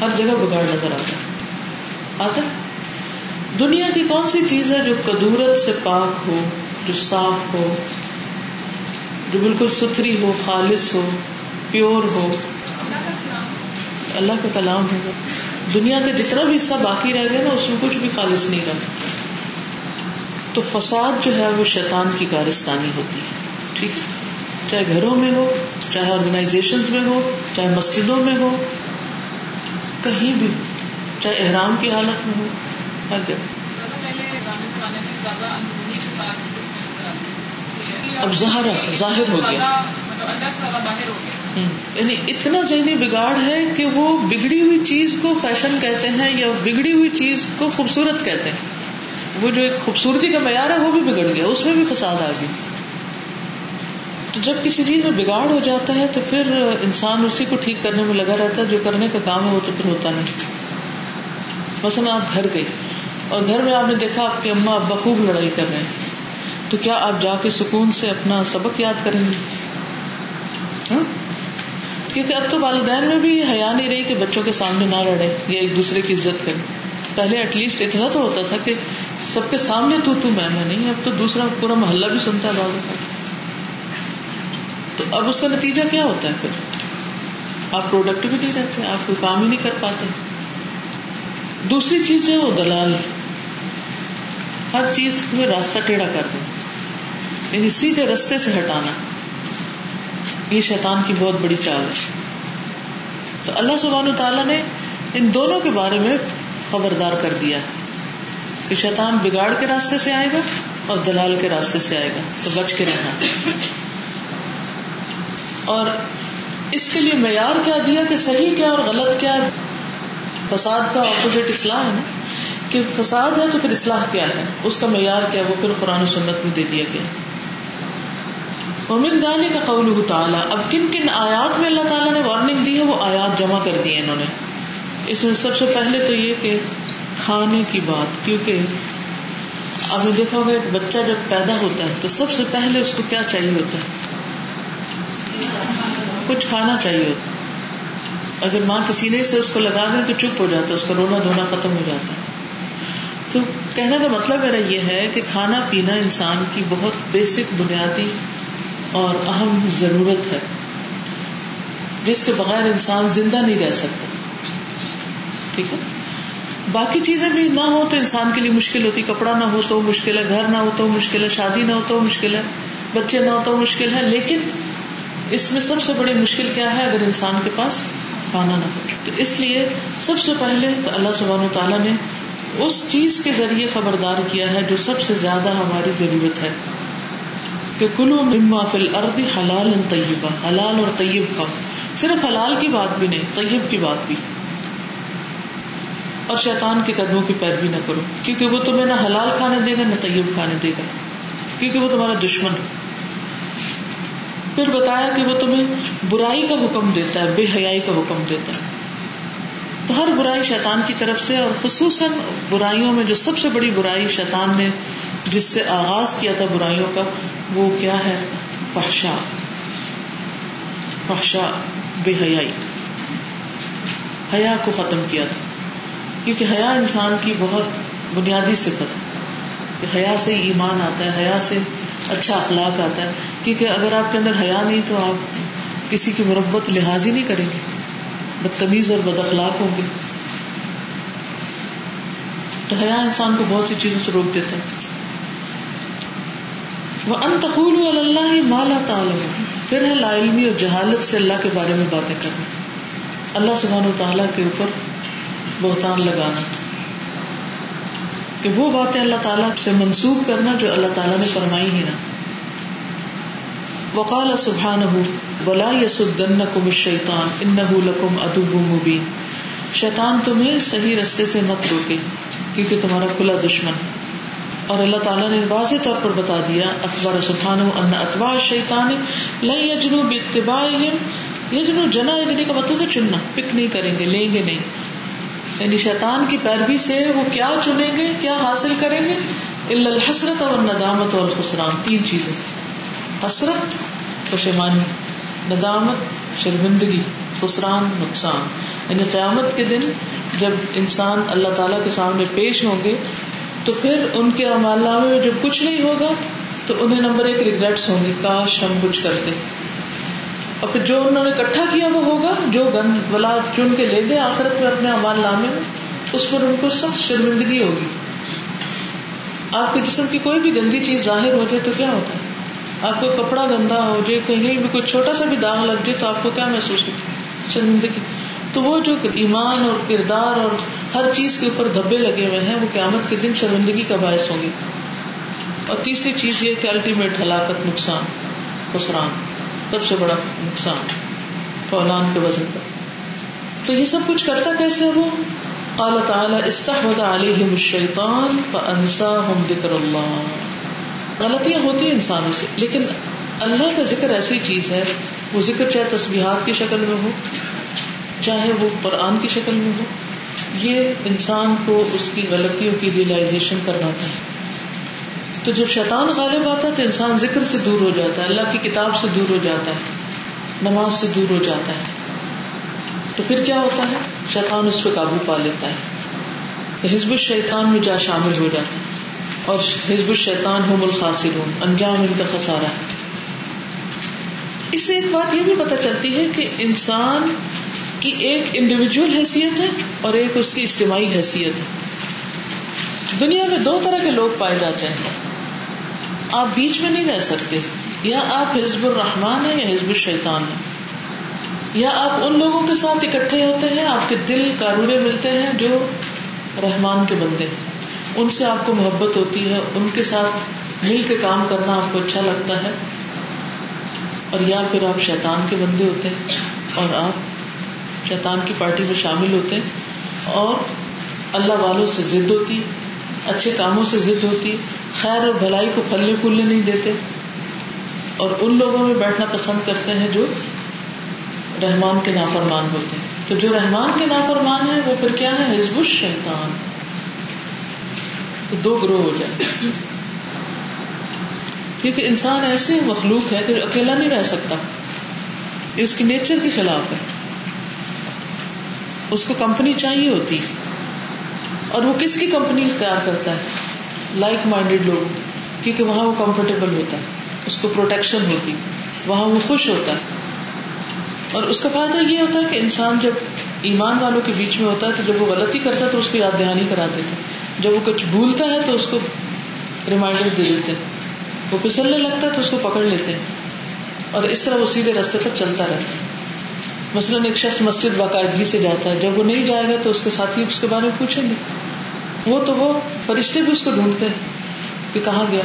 ہر جگہ بگاڑ نظر آتا ہے۔ آتا دنیا کی کون سی چیز ہے جو کدورت سے پاک ہو، جو صاف ہو، جو بالکل ستھری ہو، خالص ہو، پیور ہو؟ اللہ کا کلام ہوگا دنیا کا جتنا بھی حصہ باقی رہ گیا نا، اس میں کچھ بھی خالص نہیں رہتا۔ تو فساد جو ہے، وہ شیطان کی کارستانی ہوتی ہے۔ ٹھیک چاہے گھروں میں ہو، چاہے آرگنائزیشن میں ہو، چاہے مسجدوں میں ہو، کہیں بھی چاہے احرام کی حالت میں ہو ہر جگہ۔ اب ظاہر ظاہر ہو گیا۔ یعنی اتنا ذہنی بگاڑ ہے کہ وہ بگڑی ہوئی چیز کو فیشن کہتے ہیں یا بگڑی ہوئی چیز کو خوبصورت کہتے ہیں۔ وہ جو ایک خوبصورتی کا معیار ہے وہ بھی بگڑ گیا اس میں بھی فساد آ گئی۔ تو جب کسی چیز میں بگاڑ ہو جاتا ہے تو پھر انسان اسی کو ٹھیک کرنے میں لگا رہتا ہے جو کرنے کا کام ہے وہ تو پھر ہوتا نہیں۔ مثلاً آپ گھر گئے اور گھر میں آپ نے دیکھا آپ کے اما ابا خوب لڑائی کر رہے ہیں۔ تو کیا آپ جا کے سکون سے اپنا سبق یاد کریں گے؟ ہاں؟ کیونکہ اب تو والدین میں بھی حیا نہیں رہی کہ بچوں کے سامنے نہ لڑے یا ایک دوسرے کی عزت کرے۔ پہلے ایٹ لیسٹ اتنا تو ہوتا تھا کہ سب کے سامنے تو تو میں نہیں، اب تو دوسرا پورا محلہ بھی سنتا ہے۔ بعض تو اب اس کا نتیجہ کیا ہوتا ہے پھر؟ آپ پروڈکٹ بھی نہیں رہتے آپ کوئی کام ہی نہیں کر پاتے۔ دوسری چیز ہے وہ دلال ہر چیز میں راستہ ٹیڑھا کر دیں یعنی سیدھے رستے سے ہٹانا۔ یہ شیطان کی بہت بڑی چال ہے۔ تو اللہ سبحان تعالیٰ نے ان دونوں کے بارے میں خبردار کر دیا کہ شیطان بگاڑ کے راستے سے آئے گا اور دلال کے راستے سے آئے گا۔ تو بچ کے رہنا۔ اور اس کے لیے معیار کیا دیا کہ صحیح کیا اور غلط کیا۔ فساد کا اپوزٹ اصلاح ہے نا، کہ فساد ہے تو پھر اصلاح کیا ہے؟ اس کا معیار کیا وہ پھر قرآن و سنت میں دے دیا گیا امن دانے کا قول تعالیٰ، اب کن کن آیات میں اللہ تعالیٰ نے وارننگ دی ہے؟ وہ آیات جمع کر دی انہوں نے۔ اس میں سب سے پہلے تو یہ کہ کھانے کی بات، کیونکہ آپ نے دیکھا ہوگا، ایک بچہ جب پیدا ہوتا ہے تو سب سے پہلے اس کو کیا چاہیے ہوتا ہے؟ کچھ کھانا چاہیے ہوتا اگر ماں کسی نے سے اس کو لگا دیں تو چپ ہو جاتا ہے، اس کا رونا دھونا ختم ہو جاتا ہے۔ تو کہنے کا مطلب میرا یہ ہے کہ کھانا پینا انسان کی بہت بیسک بنیادی اور اہم ضرورت ہے، جس کے بغیر انسان زندہ نہیں رہ سکتا۔ ٹھیک ہے؟ باقی چیزیں بھی نہ ہو تو انسان کے لیے مشکل ہوتی، کپڑا نہ ہو تو مشکل ہے، گھر نہ ہو تو مشکل ہے، شادی نہ ہو تو مشکل ہے، بچے نہ ہو تو مشکل ہے، لیکن اس میں سب سے بڑی مشکل کیا ہے؟ اگر انسان کے پاس کھانا نہ ہو۔ تو اس لیے سب سے پہلے تو اللہ سبحانہ تعالیٰ نے اس چیز کے ذریعے خبردار کیا ہے جو سب سے زیادہ ہماری ضرورت ہے کہ کلو مما فل ارد حلال طیبہ، حلال اور طیب کھاؤ صرف حلال کی بات بھی نہیں، طیب کی بات بھی۔ اور شیطان کے قدموں کی پیروی نہ کرو، کیونکہ وہ تمہیں نہ حلال کھانے دے گا نہ طیب کھانے دے گا، کیونکہ وہ تمہارا دشمن ہے۔ پھر بتایا کہ وہ تمہیں برائی کا حکم دیتا ہے، بے حیائی کا حکم دیتا ہے۔ تو ہر برائی شیطان کی طرف سے اور خصوصاً برائیوں میں جو سب سے بڑی برائی شیطان نے جس سے آغاز کیا تھا برائیوں کا، وہ کیا ہے؟ فحشا فحشا بے حیائی۔ حیا کو ختم کیا تھا۔ کیونکہ حیا انسان کی بہت بنیادی صفت ہے۔ حیا سے ایمان آتا ہے، حیا سے اچھا اخلاق آتا ہے۔ کیونکہ اگر آپ کے اندر حیا نہیں تو آپ کسی کی مربت لحاظ ہی نہیں کریں گے۔ بدتمیز اور بد اخلاق ہوں گے۔ تو حیا انسان کو بہت سی چیزوں سے روک دیتا ہے۔ وہ انتقول اللہ مالا تعلق پھر ہے لا علمی اور جہالت سے اللہ کے بارے میں باتیں کرنا۔ اللہ سبحان و تعالیٰ کے اوپر بہتان لگانا۔ کہ وہ باتیں اللہ تعالیٰ سے منسوخ کرنا جو اللہ تعالیٰ نے فرمائی ہی نہ وقال سبحان ولا یسدن کم شیطان ان لکم ادب مبین۔ شیطان تمہیں صحیح رستے سے مت روکے، کیونکہ تمہارا کھلا دشمن اور اللہ تعالیٰ نے واضح طور پر بتا دیا، اخبار سبحان ان اتباع شیطان لن یجنو باتباعہم۔ یجنو جنا یجنی کا مطلب ہے چننا، پک نہیں کریں گے، لیں گے نہیں۔ یعنی شیطان کی پیروی سے وہ کیا چنیں گے، کیا حاصل کریں گے؟ الا الحسرت اور ندامت اور خسران تین چیزیں۔ حسرت پشیمانی ندامت، شرمندگی، خسران، نقصان۔ یعنی قیامت کے دن جب انسان اللہ تعالیٰ کے سامنے پیش ہوں گے، تو پھر ان کے امال نامے میں جب کچھ نہیں ہوگا، تو انہیں نمبر ایک ریگریٹس ہوں گے، کاش ہم کچھ کرتے۔ اور پھر جو انہوں نے اکٹھا کیا وہ ہوگا، جو گن بلا چن کے لے گئے آخرت میں اپنے امال نامے میں، اس پر ان کو سخت شرمندگی ہوگی۔ آپ کے جسم کی کوئی بھی گندی چیز ظاہر ہو جائے تو کیا ہوتا ہے؟ آپ کو کپڑا گندا ہو جائے، کہیں بھی کوئی چھوٹا سا بھی داغ لگ جائے تو آپ کو کیا محسوس ہو شرمندگی۔ تو وہ جو ایمان اور کردار اور ہر چیز کے اوپر دھبے لگے ہوئے ہیں، وہ قیامت کے دن شرمندگی کا باعث ہوں گے۔ اور تیسری چیز یہ کہ الٹیمیٹ ہلاکت، نقصان، خسران۔ سب سے بڑا نقصان فولان کے وزن پر۔ تو یہ سب کچھ کرتا کیسے وہ؟ قال تعالی، استحوذ علیہم الشیطان فانساہم ذکر اللہ۔ غلطیاں ہوتی ہیں انسانوں سے، لیکن اللہ کا ذکر ایسی چیز ہے، وہ ذکر چاہے تسبیحات کی شکل میں ہو، چاہے وہ قرآن کی شکل میں ہو، یہ انسان کو اس کی غلطیوں کی ریئلائزیشن کرواتا ہے۔ تو جب شیطان غالب آتا ہے تو انسان ذکر سے دور ہو جاتا ہے، اللہ کی کتاب سے دور ہو جاتا ہے، نماز سے دور ہو جاتا ہے۔ تو پھر کیا ہوتا ہے؟ شیطان اس پہ قابو پا لیتا ہے حزب الشیطان میں جا شامل ہو جاتا ہے اور حزب الشیطان ہم الخاصر انجام ان کا خسارا ہے۔ اس سے ایک بات یہ بھی پتہ چلتی ہے کہ انسان کی ایک انڈیویجل حیثیت ہے اور ایک اس کی اجتماعی حیثیت ہے۔ دنیا میں دو طرح کے لوگ پائے جاتے ہیں۔ آپ بیچ میں نہیں رہ سکتے۔ یا آپ حزب الرحمان ہیں یا حزب الشیطان ہیں۔ یا آپ ان لوگوں کے ساتھ اکٹھے ہوتے ہیں، آپ کے دل کارورے ملتے ہیں جو رحمان کے بندے ہیں۔ ان سے آپ کو محبت ہوتی ہے، ان کے ساتھ مل کے کام کرنا آپ کو اچھا لگتا ہے۔ اور یا پھر آپ شیطان کے بندے ہوتے ہیں اور آپ شیطان کی پارٹی میں شامل ہوتے ہیں۔ اور اللہ والوں سے ضد ہوتی، اچھے کاموں سے ضد ہوتی خیر اور بھلائی کو پھلنے پھولنے نہیں دیتے اور ان لوگوں میں بیٹھنا پسند کرتے ہیں جو رحمان کے نافرمان ہوتے ہیں۔ تو جو رحمان کے نافرمان ہیں، وہ پھر کیا ہے حزب الشیطان۔ تو دو گروہ ہو جائے کیونکہ انسان ایسے مخلوق ہے کہ اکیلا نہیں رہ سکتا۔ یہ اس کی نیچر کے خلاف ہے۔ اس کو کمپنی چاہیے ہوتی۔ اور وہ کس کی کمپنی اختیار کرتا ہے؟ لائک مائنڈیڈ لوگ، کیونکہ وہاں وہ کمفرٹیبل ہوتا ہے، اس کو پروٹیکشن ہوتی وہاں وہ خوش ہوتا ہے۔ اور اس کا فائدہ یہ ہوتا ہے کہ انسان جب ایمان والوں کے بیچ میں ہوتا ہے، تو جب وہ غلطی کرتا ہے، تو اس کو یاد دہانی کرا دیتے جب وہ کچھ بھولتا ہے، تو اس کو ریمائنڈر دے دیتے وہ پھسلنے لگتا ہے، تو اس کو پکڑ لیتے اور اس طرح وہ سیدھے راستے پر چلتا رہتا ہے۔ مثلاً ایک شخص مسجد باقاعدگی سے جاتا ہے، جب وہ نہیں جائے گا، تو اس کے ساتھی اس کے بارے میں پوچھیں گے۔ وہ تو وہ فرشتے بھی اس کو ڈھونڈتے ہیں کہ کہاں گیا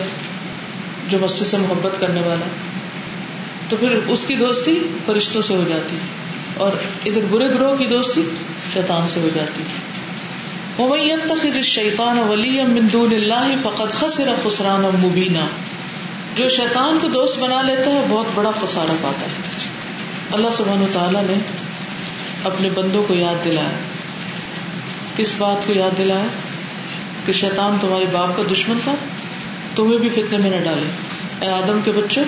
جو مسجد سے محبت کرنے والا تو پھر اس کی دوستی فرشتوں سے ہو جاتی اور ادھر برے گروہ کی دوستی شیطان سے ہو جاتی شیطان ولی مندون اللہ فقط خسر خسران مبینہ جو شیطان کو دوست بنا لیتا ہے، بہت بڑا خسارہ پاتا ہے۔ اللہ سبحان تعالیٰ نے اپنے بندوں کو یاد دلایا۔ کس بات کو یاد دلایا؟ کہ شیطان تمہارے باپ کا دشمن تھا، تمہیں بھی فتنے میں نہ ڈالے۔ اے آدم کے بچوں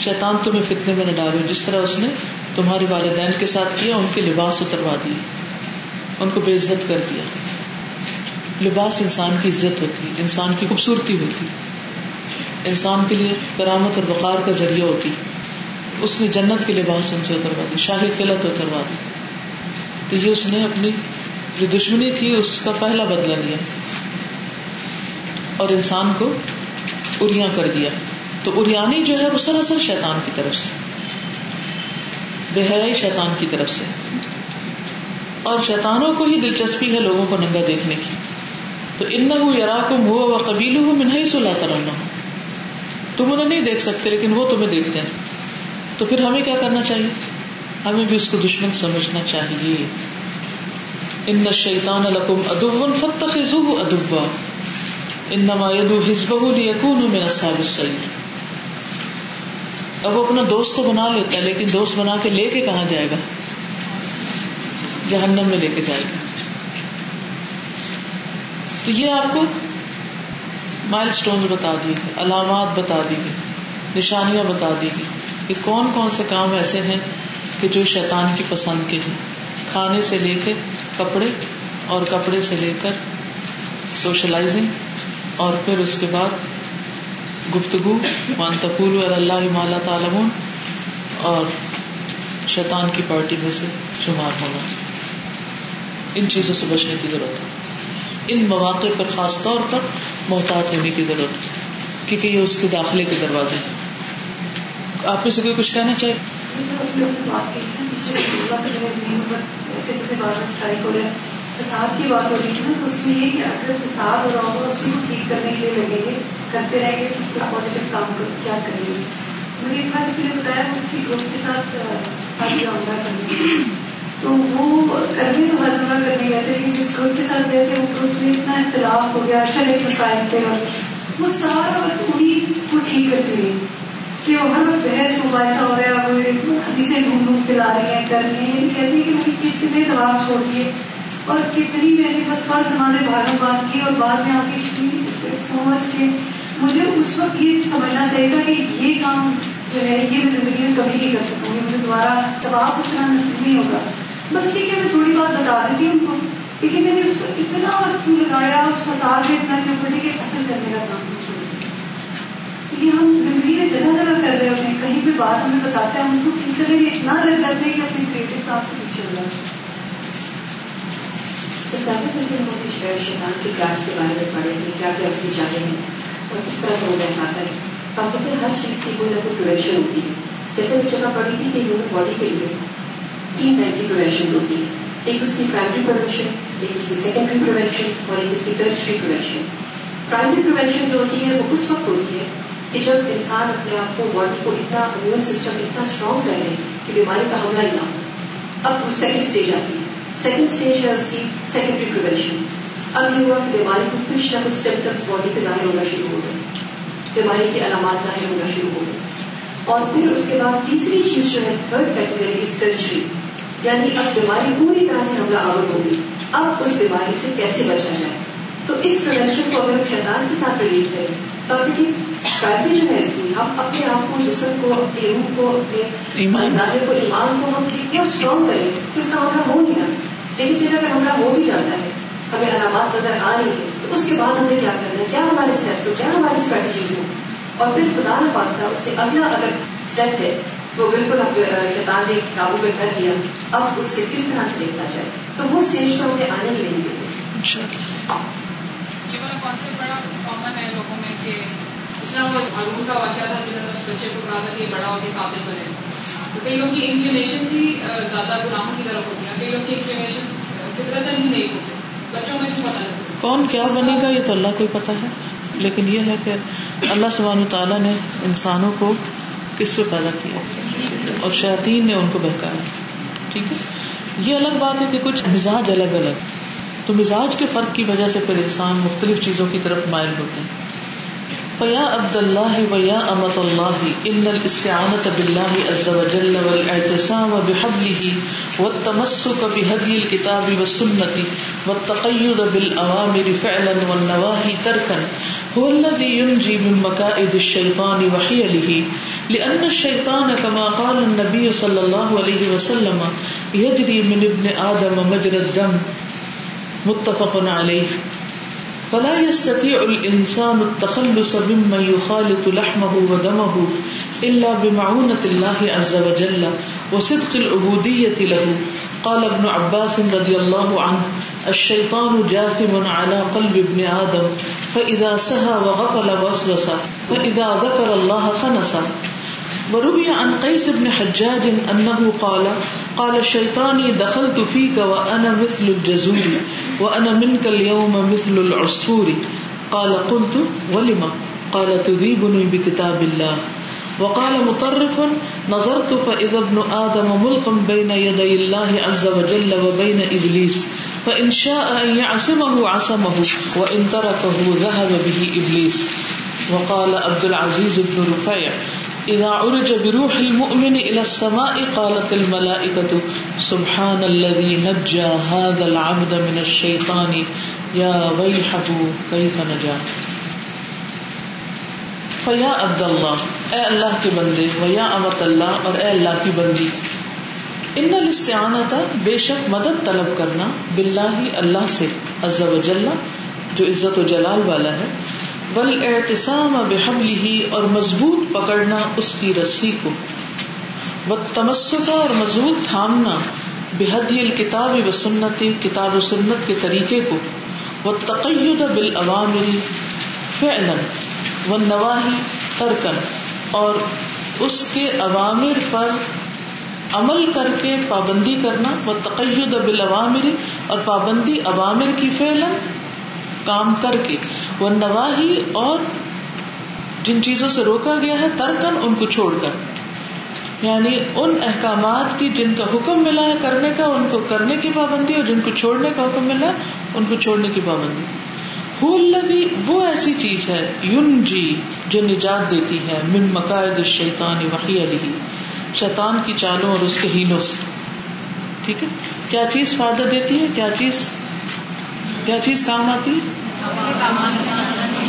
شیطان تمہیں فتنے میں نہ ڈالے۔ جس طرح اس نے تمہارے والدین کے ساتھ کیا، ان کے لباس اتروا دیے ان کو بے عزت کر دیا۔ لباس انسان کی عزت ہوتی ہے انسان کی خوبصورتی ہوتی۔ انسان کے لیے کرامت اور وقار کا ذریعہ ہوتی۔ اس نے جنت کے لباس ان سے اتروا دی، شاہی قلت اتروا دی۔ تو یہ اس نے اپنی جو دشمنی تھی، اس کا پہلا بدلا لیا۔ اور انسان کو اریا کر دیا۔ تو اریانی جو ہے وہ سراسر شیطان کی طرف سے بے حیائی شیطان کی طرف سے۔ اور شیطانوں کو ہی دلچسپی ہے لوگوں کو ننگا دیکھنے کی۔ تو ان یرا کم ہو و قبیل ہو منہ سلا ترنا ہو تم انہیں نہیں دیکھ سکتے لیکن وہ تمہیں دیکھتے ہیں۔ تو پھر ہمیں کیا کرنا چاہیے؟ ہمیں بھی اس کو دشمن سمجھنا چاہیے۔ ان شیطان لکم ادب فتح ادبا انما يدعو حزبه ليكونوا من اصحاب السعير۔ اب وہ اپنا دوست تو بنا لیتا ہے، لیکن دوست بنا کے لے کے کہاں جائے گا؟ جہنم میں لے کے جائے گا۔ تو یہ آپ کو مائل اسٹون بتا دی گئی علامات بتا دی گئی نشانیاں بتا دی گئی کہ کون کون سے کام ایسے ہیں کہ جو شیطان کی پسند کے ہیں۔ کھانے سے لے کے کپڑے اور کپڑے سے لے کر سوشلائزنگ اور پھر اس کے بعد گفتگو مان تقول اللہ مالا تعالم اور شیطان کی پارٹی میں سے شمار ہونا۔ ان چیزوں سے بچنے کی ضرورت ہے۔ ان مواقع پر خاص طور پر محتاط ہونے کی ضرورت ہے، کیونکہ یہ اس کے داخلے کے دروازے ہیں۔ آپ میں سے کوئی کچھ کہنا چاہیے فساد کی بات ہو رہی تھی نا، تو اس میں یہ کہ اگر فساد ہو رہا ہوگا، اسی کو ٹھیک کرنے کے لیے لگیں گے، کرتے رہیں گے تو اس کا پازیٹیو کام کیا کریں گے؟ مجھے ایک بار کسی نے بتایا وہ کسی گروپ کے ساتھ شادی عمرہ کرنے تو وہ کرنے تو ہر عمرہ کرنے گئے تھے لیکن جس گروپ کے ساتھ گئے تھے، وہ گروپ میں اتنا اختلاف ہو گیا شرح مسائل تھے اور وہ سارا وقت انہیں کو ٹھیک کرتی رہی کہ وہ ہر وقت بحث مباحثہ ہو رہا ہے، وہ حدیثیں ڈھونڈ ڈھونڈ کے لا رہی ہیں، کر رہی ہیں۔ کہتی ہے کہ مجھے کتنے دباؤ چھوڑ دیے اور کتنی میں نے بس فرض نمازیں بھاگم بات کی اور بعد میں آ کے سمجھ کے مجھے اس وقت یہ سمجھنا چاہیے تھا کہ یہ کام جو ہے، یہ میں زندگی میں کبھی نہیں کر سکوں گی۔ مجھے دوبارہ دباؤ اس طرح نصیب نہیں ہوگا، بس ٹھیک ہے، میں تھوڑی بات بتا دیتی ہوں ان کو۔ لیکن میں نے اس کو اتنا وقت کیوں لگایا، اس فساد میں اتنا کیوں پڑی کہ اصل کرنے کا کام یہ ہم زندگی میں جگہ جگہ کر رہے ہوتے ہیں، کہیں بھی بات ہمیں بتاتے ہیں، ہم اس کو ٹھیک میں اتنا لگ جاتے ہیں کہ اپنی کریٹو کام سے پیچھے ہو جاتے ہیں۔ اس شیطان کی کے بارے میں کیا کیا اس کی ہیں اور کس طرح سے وہ رہتا ہے ہر چیز کی کوئی نہ کوئی پرویشن ہوتی ہے جیسے میں جگہ پڑھی تھی کہ ہیومن باڈی کے لیے تین ٹائپ کی ہوتی ہے ایک اس کی پرائمری ایک اس کی سیکنڈری اور ایک اس کی پرائمری جو ہوتی ہے وہ اس وقت ہوتی ہے کہ جب انسان اپنے آپ کو باڈی کو اتنا امیون سسٹم اتنا اسٹرانگ کر لے کہ بیماری کا حملہ ہی نہ ہو اب وہ سیکنڈ اسٹیج آتی ہے سیکنڈ اسٹیج ہے اس کی سیکنڈری پروینشن اب یہ ہوا کہ بیماری کو کچھ نہ کچھ سمٹمس باڈی پہ ظاہر ہونا شروع ہو گئے۔ بیماری کے علامات ظاہر ہونا شروع ہو گئے۔ اور پھر اس کے بعد تیسری چیز جو ہے تھرڈ کیٹیگری از ٹرچری یعنی اب بیماری پوری طرح سے حملہ آور ہوگی اب اس بیماری سے کیسے بچا جائے؟ تو اس پروینشن کو اگر ہم شیطان کے ساتھ ریلیٹ کریں تب دیکھیے فائدے جو ہے اس کی ہم اپنے آپ کو جسم کو اپنے روح کو اپنے ایمان کو۔ ایمان کو ہم اتنا اسٹرانگ کریں کہ اس کا حملہ ہو نہیں رہا لیکن جب اگر حملہ ہو بھی جاتا ہے، ہمیں علامات نظر آ رہی ہے تو اس کے بعد ہمیں کیا کرنا ہے؟ کیا ہمارے اسٹیپس ہو کیا ہماری اسٹریٹجیز ہو اور پھر خدا نخواستہ اس سے اگلا اگر اسٹیپ ہے، وہ بالکل اب شیطان نے قابو میں کر دیا، اب اس سے کس طرح سے دیکھنا چاہے تو وہ اسٹیج تو ہمیں آنے ہی نہیں دیتے یہ والا کانسیپٹ بڑا کامن ہے لوگوں میں کہ اس طرح وہ ہارون کا واقعہ تھا جنہوں نے اس بچے کو کہا تھا کہ بڑا ہو قابل بنے۔ کئی لوگ کی انکلینیشن ہی زیادہ گناہوں کی طرف ہوتی ہیں. کئی لوگ کی انکلینیشن فطرت ہی نہیں ہوتی بچوں میں بھی نہیں کون کیا بنے گا یہ تو اللہ کو ہی پتا ہے. لیکن یہ ہے کہ اللہ سبحانہ تعالیٰ نے انسانوں کو کس پہ پیدا کیا؟ اور شیاطین نے ان کو بہکایا. ٹھیک ہے؟ یہ الگ بات ہے کہ کچھ مزاج الگ الگ. تو مزاج کے فرق کی وجہ سے پھر انسان مختلف چیزوں کی طرف مائل ہوتے ہیں. فیا عبد اللہ و یا امت اللہ، ان الاستعانت باللہ عز وجل والاعتصام بحبله والتمسك بهدي الكتاب والسنة والتقيد بالأوامر فعلا والنواهي تركا هو الذي ينجي من مكائد الشيطان وحيله لأن الشيطان كما قال النبي صلى الله عليه وسلم يجري من ابن آدم مجرى الدم متفق عليه فلا يستطيع الانسان التخلص ممن يخالط لحمه ودمه الا بمعونه الله عز وجل وصدق العبوديه له. قال ابن عباس رضي الله عنه، الشيطان جاثم على قلب ابن آدم، فإذا سهى وغفل وسوس فإذا ذكر الله خنس. وروي عن قيس بن حجاج أنه قال قال الشيطان دخلت فيك وأنا مثل الجزور وأنا منك اليوم مثل العصفور. قال قلت ولما قال تذيبني بكتاب الله وقال مطرف، نظرت فإذا ابن آدم ملقا بين يدي الله عز وجل وبين إبليس فإن شاء أن يعصمه عصمه وإن تركه ذهب به إبليس وقال عبد العزيز بن رفيع اذا عرج بروح المؤمن الى السماء قالت الملائكه سبحان الذي نجى هذا العبد من الشيطان، يا ويحه كيف نجا؟ فیا عبد اللہ اے اللہ کے بندے و یا امت اللہ، اور اے اللہ کی بندی۔ ان الاستعانت بے شک مدد طلب کرنا باللہ اللہ سے، عز و جل، جو عزت و جلال والا ہے۔ بل احتسام بحبلی ہی اور مضبوط پکڑنا اس کی رسی کو۔ وہ تمسکا اور مضبوط تھامنا بحدی الکتاب و سنت، کتاب و سنت کے طریقے کو۔ وہ تقید بال عوامری فعلا و نواحی ترکن اور اس کے عوامر پر عمل کر کے پابندی کرنا۔ وہ تقید بالعوامری اور پابندی عوامر کی فعلا، کام کر کے۔ وہ نواحی اور جن چیزوں سے روکا گیا ہے ترکن ان کو چھوڑ کر۔ یعنی ان احکامات کی جن کا حکم ملا ہے کرنے کا، ان کو کرنے کی پابندی، اور جن کو چھوڑنے کا حکم ملا ہے ان کو چھوڑنے کی پابندی۔ لگی وہ ایسی چیز ہے یون جی جو نجات دیتی ہے، من مقاعد شیطان وحی علی شیطان کی چالوں اور اس کے ہینوں سے۔ ٹھیک ہے؟ کیا چیز فائدہ دیتی ہے؟ کیا چیز کیا چیز کام آتی ہے؟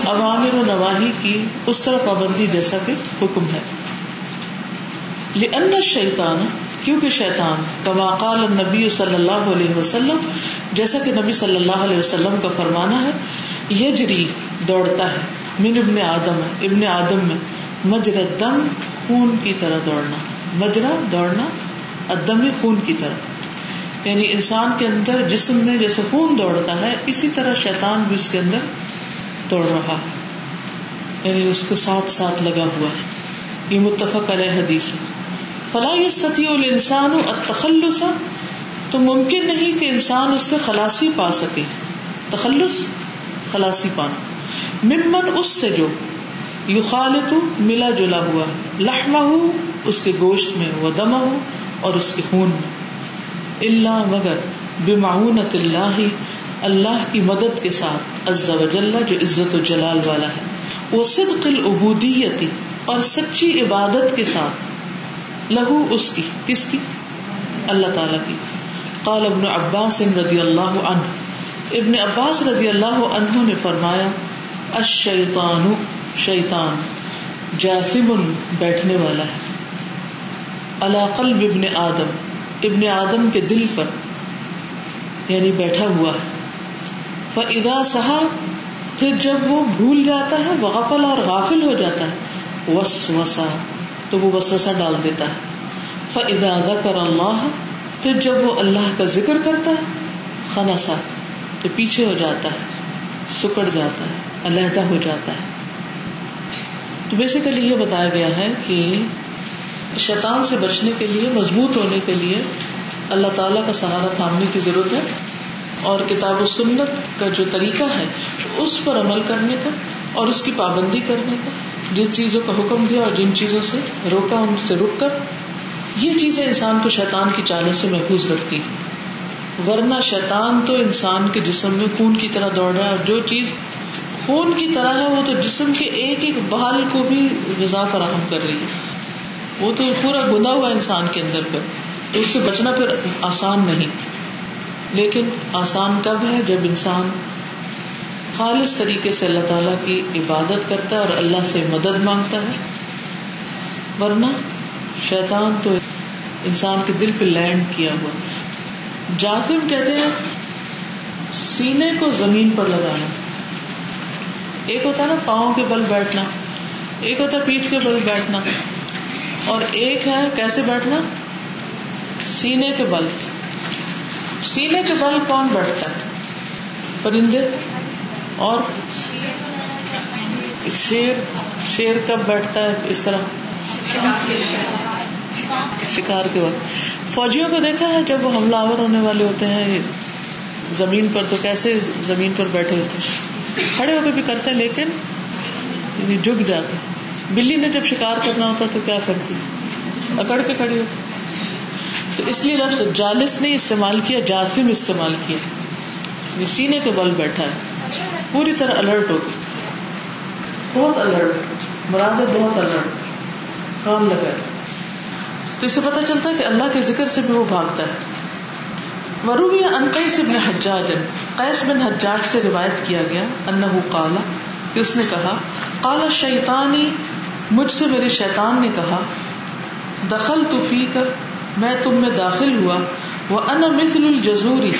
عوامر و نواحی کی اس طرح پابندی جیسا کہ حکم ہے۔ لأن شیطان کیونکہ شیطان، کما قال النبی صلی اللہ علیہ وسلم، جیسا کہ نبی صلی اللہ علیہ وسلم کا فرمانا ہے یہ جری دوڑتا ہے۔ من ابن آدم ابن آدم میں مجر دم، خون کی طرح دوڑنا۔ مجرا، دوڑنا ادم خون کی طرح۔ یعنی انسان کے اندر جسم میں جیسے خون دوڑتا ہے، اسی طرح شیطان بھی اس کے اندر دوڑ رہا ہے۔ یعنی اس کو ساتھ ساتھ لگا ہوا ہے۔ یہ متفق علیہ حدیث ہے۔ فلاح استطیع الانسان التخلص۔ تو ممکن نہیں کہ انسان اس سے خلاصی پا سکے۔ تخلص، خلاصی پانا۔ ممن اس سے جو یو خالت ملا جلا ہوا لہما ہو اس کے گوشت میں وہ دما ہو اور اس کے خون میں۔ اللہ مگر بمعونت اللہ اللہ کی مدد کے ساتھ، عز و جل، جو عزت و جلال والا ہے۔ وہ صدق العبودیتی اور سچی عبادت کے ساتھ۔ لہو اس کی، کس کی؟ اللہ تعالی کی۔ قال ابن عباس رضی اللہ عنہ۔ ابن عباس رضی اللہ عنہ نے فرمایا، الشیطان، شیطان جاثم بیٹھنے والا ہے۔ علی قلب ابن آدم۔ ابن آدم کے دل پر یعنی بیٹھا ہوا ہے۔ فضا سہا پھر جب وہ بھول جاتا ہے غفل اور غافل ہو جاتا ہے وس وسا تو وہ وسوسا ڈال دیتا ہے۔ فضا کر اللہ پھر جب وہ اللہ کا ذکر کرتا ہے، خنسا، تو پیچھے ہو جاتا ہے، سکڑ جاتا ہے، علیحدہ ہو جاتا ہے۔ تو بیسیکلی یہ بتایا گیا ہے کہ شیطان سے بچنے کے لیے، مضبوط ہونے کے لیے اللہ تعالیٰ کا سہارا تھامنے کی ضرورت ہے۔ اور کتاب و سنت کا جو طریقہ ہے، اس پر عمل کرنے کا اور اس کی پابندی کرنے کا، جن چیزوں کا حکم دیا اور جن چیزوں سے روکا، ان سے رک کر، یہ چیزیں انسان کو شیطان کی چالوں سے محفوظ رکھتی ورنہ شیطان تو انسان کے جسم میں خون کی طرح دوڑ رہا ہے اور جو چیز خون کی طرح ہے، وہ تو جسم کے ایک ایک بال کو بھی غذا فراہم کر رہی ہے۔ وہ تو پورا گنا ہوا انسان کے اندر پہ تو اس سے بچنا پھر آسان نہیں۔ لیکن آسان کب ہے؟ جب انسان خالص طریقے سے اللہ تعالیٰ کی عبادت کرتا ہے اور اللہ سے مدد مانگتا ہے۔ ورنہ شیطان تو انسان کے دل پہ لینڈ کیا ہوا۔ جاثم کہتے ہیں، سینے کو زمین پر لگانا۔ ایک ہوتا ہے نا، پاؤں کے بل بیٹھنا۔ ایک ہوتا ہے پیٹ کے بل بیٹھنا۔ اور ایک ہے کیسے بیٹھنا؟ سینے کے بل۔ سینے کے بل کون بیٹھتا ہے؟ پرندے۔ اور شیر شیر کب بیٹھتا ہے؟ اس طرح۔ شکار کے وقت۔ فوجیوں کو دیکھا ہے جب وہ حملہ آور ہونے والے ہوتے ہیں زمین پر تو کیسے زمین پر بیٹھے ہوتے ہیں؟ کھڑے ہو کے بھی کرتے ہیں، لیکن جھک جاتے بلی نے جب شکار کرنا ہوتا تو کیا کرتی؟ اکڑ کے کھڑی ہوتی۔ تو اس لیے لفظ جالس نے استعمال کیا جاثم استعمال کیا۔ سینے کے بل بیٹھا ہے۔ پوری طرح الرٹ ہوگی بہت الرٹ مراد بہت الرٹ کام لگا تو اسے پتا چلتا ہے کہ اللہ کے ذکر سے بھی وہ بھاگتا ہے۔ مروبی انقیس ابن حجاج، قیس بن حجاج سے روایت کیا گیا، انہو قالا، کہ اس نے کہا، قالا شیطانی مجھ سے میرے شیطان نے کہا دخل تو فی کر میں تم میں داخل ہوا وہ ان مثل الجزوری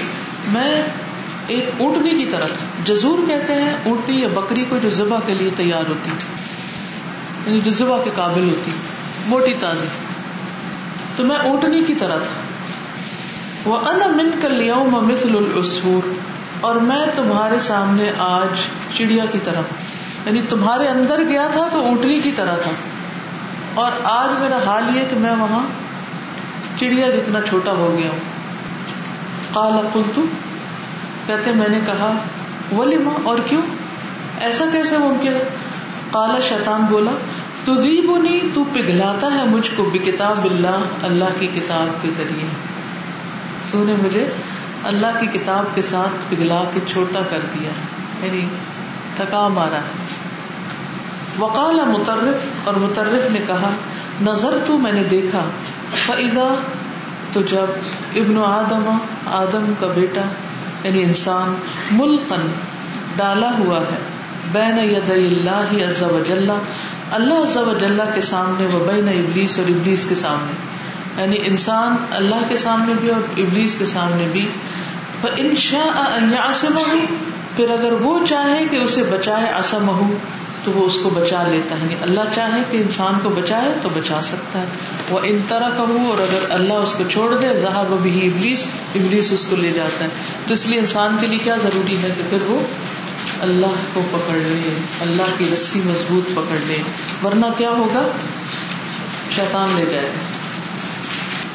میں ایک اونٹنی کی طرح، جزور کہتے ہیں، اونٹنی یا بکری کو جو ذبح کے لیے تیار ہوتی یعنی جو ذبح کے قابل ہوتی، موٹی تازی۔ تو میں اونٹنی کی طرح تھا۔ وہ ان من کر لیا مثل الاسور اور میں تمہارے سامنے آج چڑیا کی طرح۔ یعنی تمہارے اندر گیا تھا تو اونٹنی کی طرح تھا۔ اور آج میرا حال یہ کہ میں وہاں چڑیا جتنا چھوٹا ہو گیا ہوں۔ کالا کلتو کہتے میں نے کہا ولی ماں اور کیوں؟ ایسا کیسے ممکن ہے؟ کالا شیطان بولا تو زیبنی تو پگھلاتا ہے مجھ کو بھی کتاب اللہ اللہ کی کتاب کے ذریعے۔ تو نے مجھے اللہ کی کتاب کے ساتھ پگھلا کے چھوٹا کر دیا۔ یعنی تھکا مارا۔ ہے وقال مترف اور مترف نے کہا، نظر تو میں نے دیکھا فعدا تو جب ابن آدم آدم کا بیٹا یعنی انسان، ملقن ڈالا ہوا ہے، بین ید اللہ عز و جل، اللہ عز و جل کے سامنے وہ بین ابلیس اور ابلیس کے سامنے یعنی انسان اللہ کے سامنے بھی اور ابلیس کے سامنے بھی ان شاء پھر اگر وہ چاہے کہ اسے بچائے آسم اسم تو وہ اس کو بچا لیتا ہے۔ یعنی اللہ چاہے کہ انسان کو بچائے تو بچا سکتا ہے۔ وہ ان طرح کا ہو اور اگر اللہ اس کو چھوڑ دے، ذہب بھی ابلیس ابلیس اس کو لے جاتا ہے۔ تو اس لیے انسان کے لیے کیا ضروری ہے کہ پھر وہ اللہ کو پکڑ لے، اللہ کی رسی مضبوط پکڑ لے۔ ورنہ کیا ہوگا؟ شیطان لے جائے۔ گا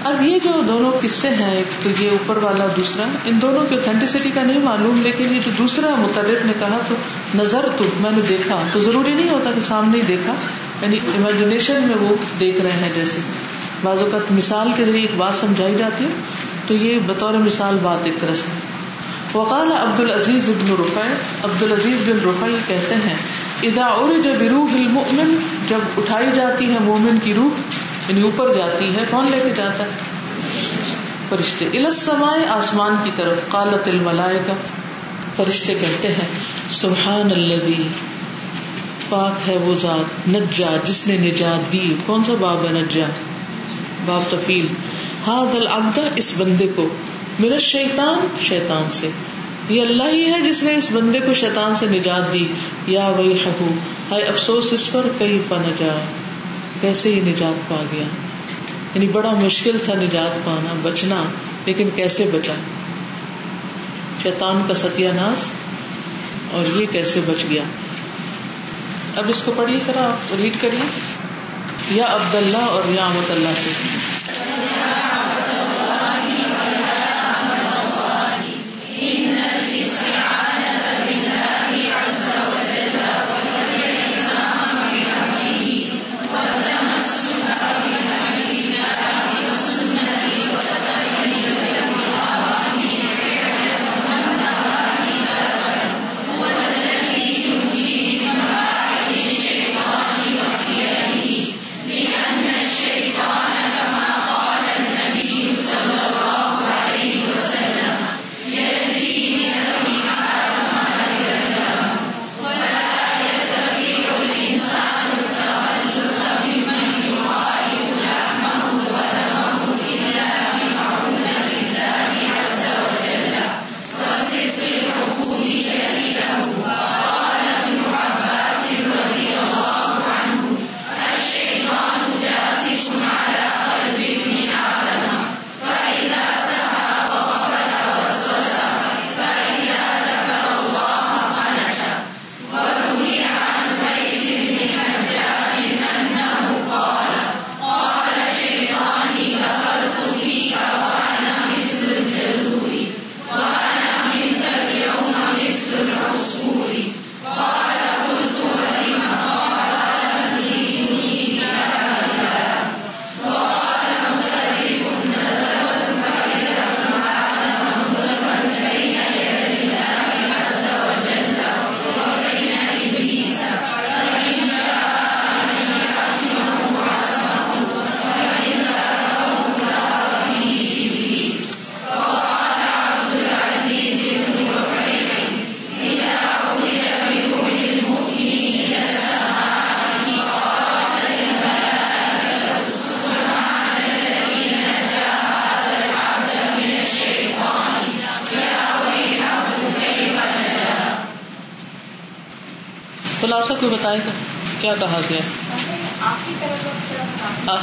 اب یہ جو دونوں قصے ہیں، ایک تو یہ اوپر والا، دوسرا، ان دونوں کی اوتھینٹسٹی کا نہیں معلوم، لیکن یہ جو دوسرا مترف نے کہا تو نظر تو میں نے دیکھا، تو ضروری نہیں ہوتا کہ سامنے ہی دیکھا یعنی امیجنیشن میں وہ دیکھ رہے ہیں جیسے۔ بعض اوقات مثال کے ذریعے ایک بات سمجھائی جاتی ہے، تو یہ بطور مثال بات ایک طرح سے۔ وقال عبد العزیز ابن رفع عبد العزیز بن رفع کہتے ہیں، اذا عرج بروح المؤمن، جب اٹھائی جاتی ہے مومن کی روح یعنی اوپر جاتی ہے، کون لے کے جاتا ہے؟ فرشتے۔ السمائے آسمان کی طرف۔ قالت الملائے کا فرشتے کہتے ہیں سبحان اللہ پاک ہے وہ ذات نجا جس نے نجات دی۔ کون سا باب ہے نجا باب تفیل۔ ہاں العبد، اس بندے کو۔ میرا شیطان شیطان سے۔ یہ اللہ ہی ہے جس نے اس بندے کو شیطان سے نجات دی۔ یا وہی حقو ہے افسوس، اس پر کہیں کئی نجا کیسے ہی نجات پا گیا؟ یعنی بڑا مشکل تھا نجات پانا، بچنا، لیکن کیسے بچا؟ شیطان کا ستیہ ناس۔ اور یہ کیسے بچ گیا؟ اب اس کو پڑھیے ذرا، آپ ریڈ کریے۔ یا عبد اللہ اور یا احمد اللہ سے۔ سا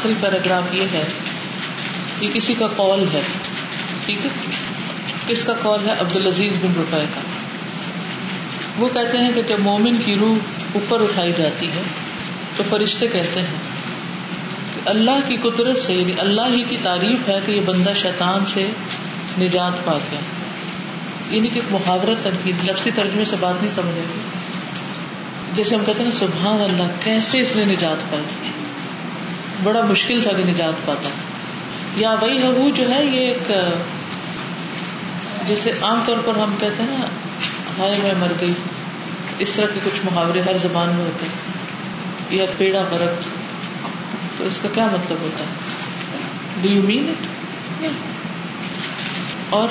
آخری پیراگراف یہ ہے یہ کسی کا کال ہے، ٹھیک ہے؟ کس کا کال ہے؟ عبد العزیز بن روپے کا۔ وہ کہتے ہیں کہ جب مومن کی روح اوپر اٹھائی جاتی ہے، تو فرشتے کہتے ہیں کہ اللہ کی قدرت سے یعنی اللہ ہی کی تعریف ہے کہ یہ بندہ شیطان سے نجات پا گیا۔ یعنی کہ ایک محاورت تنقید لفظی ترجمے سے بات نہیں سمجھے گی جیسے ہم کہتے ہیں سبحان اللہ، کیسے اس نے نجات پائی؟ بڑا مشکل کہ نجات پاتا یا وہی ہبو جو ہے یہ ایک جیسے عام طور پر ہم کہتے ہیں نا ہائے میں مر گئی۔ اس طرح کے کچھ محاورے ہر زبان میں ہوتے ہیں۔ یا پیڑا فرق تو اس کا کیا مطلب ہوتا ہے؟ ڈو یو مین اٹ اور؟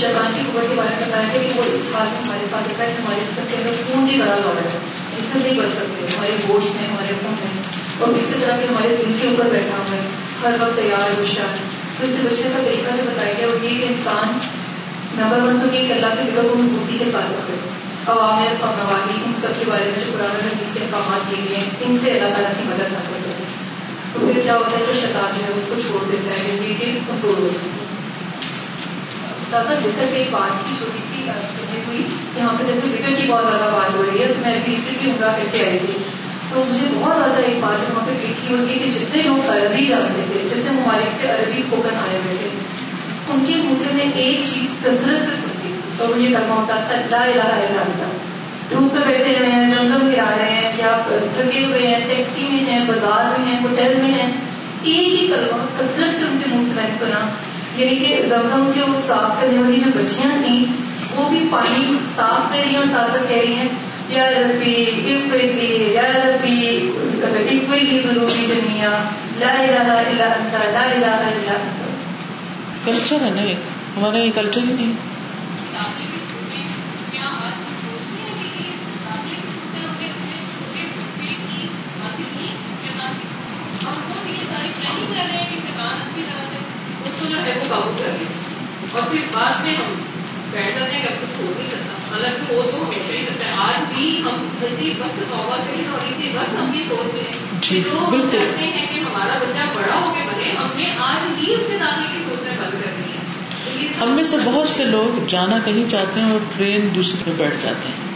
شیطان کی قوت کے بارے میں بتایا گیا کہ وہ اس حال میں ہمارے ساتھ ہوتا ہے ہمارے جسم کے اندر خون بھی بڑا دوڑ ہے۔ اس سے نہیں بڑھ سکتے، ہمارے گوشت میں، ہمارے خون میں۔ اور اسی طرح کے ہمارے دل کے اوپر بیٹھا ہوا ہے۔ ہر وقت تیار گشا ہے تو اس سے بچنے کا طریقہ جو بتایا گیا، وہ یہ کہ انسان نمبر ون تو یہ کہ اللہ کی ذکر کو مضبوطی کے ساتھ رکھے۔ عوامل اور نواحی، ان سب کے بارے میں جو قرآن حدیث کے احکامات دیے گئے ہیں، ان سے اللہ تعالیٰ کی مدد حاصل کرے تو پھر کیا ہوتا ہے؟ جو شیطان جو ہے، اس کو چھوڑ دیتا ہے کیونکہ کمزور ہو جاتا ہے۔ زیادہ ذکر کی بات کی چھوٹی سی ہوئی، یہاں پہ جیسے ذکر کی بہت زیادہ بات ہو رہی ہے، تو میں ابھی ریسنٹلی عمرہ کر کے آئی تھی۔ تو مجھے بہت زیادہ ایک بات وہاں پہ دیکھی ہوگی کہ جتنے لوگ عربی جانتے تھے، جتنے ممالک سے عربی اسپوکن آئے ہوئے تھے، ان کے منہ سے میں ایک چیز کثرت سے سنتی تو یہ کرنا ہوتا تھا، لا الہ الا اللہ۔ دھوپ پہ بیٹھے ہوئے ہیں، جنگل گرا رہے ہیں، یا تھکے ہوئے ہیں، ٹیکسی میں ہیں، بازار میں ہیں، ہوٹل میں ہیں، ایک ہی کلمہ کثرت سے ان کے منہ سے میں نے سنا۔ یعنی کہ زمزم کے وہ صاف کرنے والی جو بچیاں تھیں وہ بھی پانی صاف کر رہی ہیں اور ساتھ ساتھ کہہ رہی ہیں یا ربی اقلی یا ربی اقلی ضروری جمیا لا الہ الا انت لا الہ الا انت۔ کلچر ہے نا ایک ہمارا یہ کلچر ہی نہیں۔ اور پھر بعد میں ہم بیٹھ جاتے ہیں کہ اب کچھ ہو نہیں سکتا حالانکہ وہ تو ہمیشہ ہی کرتا ہے۔ آج بھی ہم اسی وقت توبہ کریں اور اسی وقت ہم یہ سوچ رہے ہیں جی کہ بالکل۔ چاہتے ہیں کہ ہمارا بچہ بڑا ہو کے بنے۔ ہم نے آج ہی اس کے داخلے کی سوچنا بند کر دی ہے۔ ہم میں سے بہت سے لوگ جانا کہیں چاہتے ہیں اور ٹرین دوسرے پہ بیٹھ جاتے ہیں۔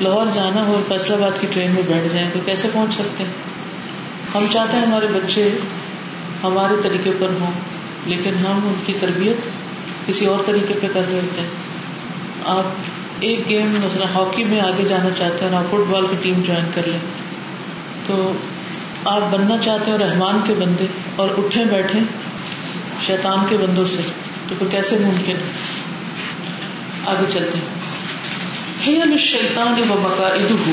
لاہور جانا ہو اور فیصلہ آباد کی ٹرین میں بیٹھ جائیں تو کیسے پہنچ سکتے ہیں؟ ہم چاہتے ہیں ہمارے بچے ہمارے طریقے پر ہوں۔ لیکن ہم ان کی تربیت کسی اور طریقے پہ کر رہے ہوتے ہیں۔ آپ ایک گیم مثلا ہاکی میں آگے جانا چاہتے ہیں اور آپ فٹ بال کی ٹیم جوائن کر لیں۔ تو آپ بننا چاہتے ہیں رحمان کے بندے اور اٹھے بیٹھے شیطان کے بندوں سے۔ تو پھر کیسے ممکن؟ آگے چلتے ہیں۔ حیل الشیطان و مقاعدہ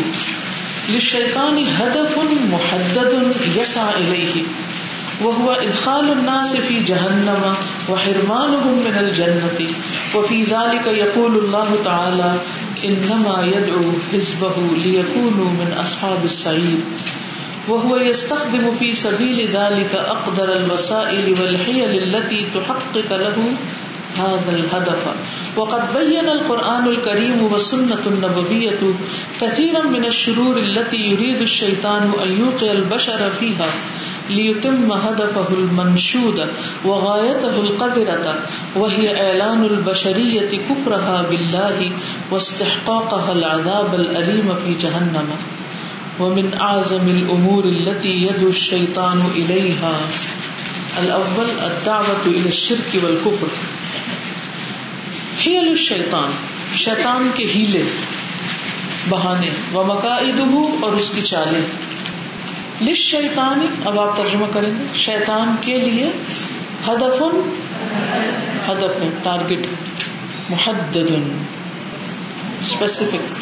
للشیطان هدف محدد يسعى إليه وهو ادخال الناس في جهنم وحرمانهم من الجنة. وفي ذلك يقول الله تعالى انما يدعو حزبه ليكونوا من اصحاب السعيد وهو يستخدم في سبيل ذلك اقدر الوسائل والحيل التي تحقق له هذا الهدف. وقد بين القرآن الكريم والسنة النبوية كثيرا من الشرور التي يريد الشيطان أن يوقع البشر فيها. ليتم هدفه المنشود وغايته القبرة، وهي إعلان البشرية كفرها بالله واستحقاقها العذاب الأليم في جهنم. ومن أعظم الأمور التي يدعو الشيطان إليها. الأول، الدعوة إلى الشرك والكفر. حیل الشیطان شیطان کے ہیلے، بہانے و مقاعد اور اس کی چالیں۔ لش شیطانی اب آپ ترجمہ کریں گے۔ شیطان کے لیے ہدف ہدف ہے ٹارگیٹ محدد اسپیسیفک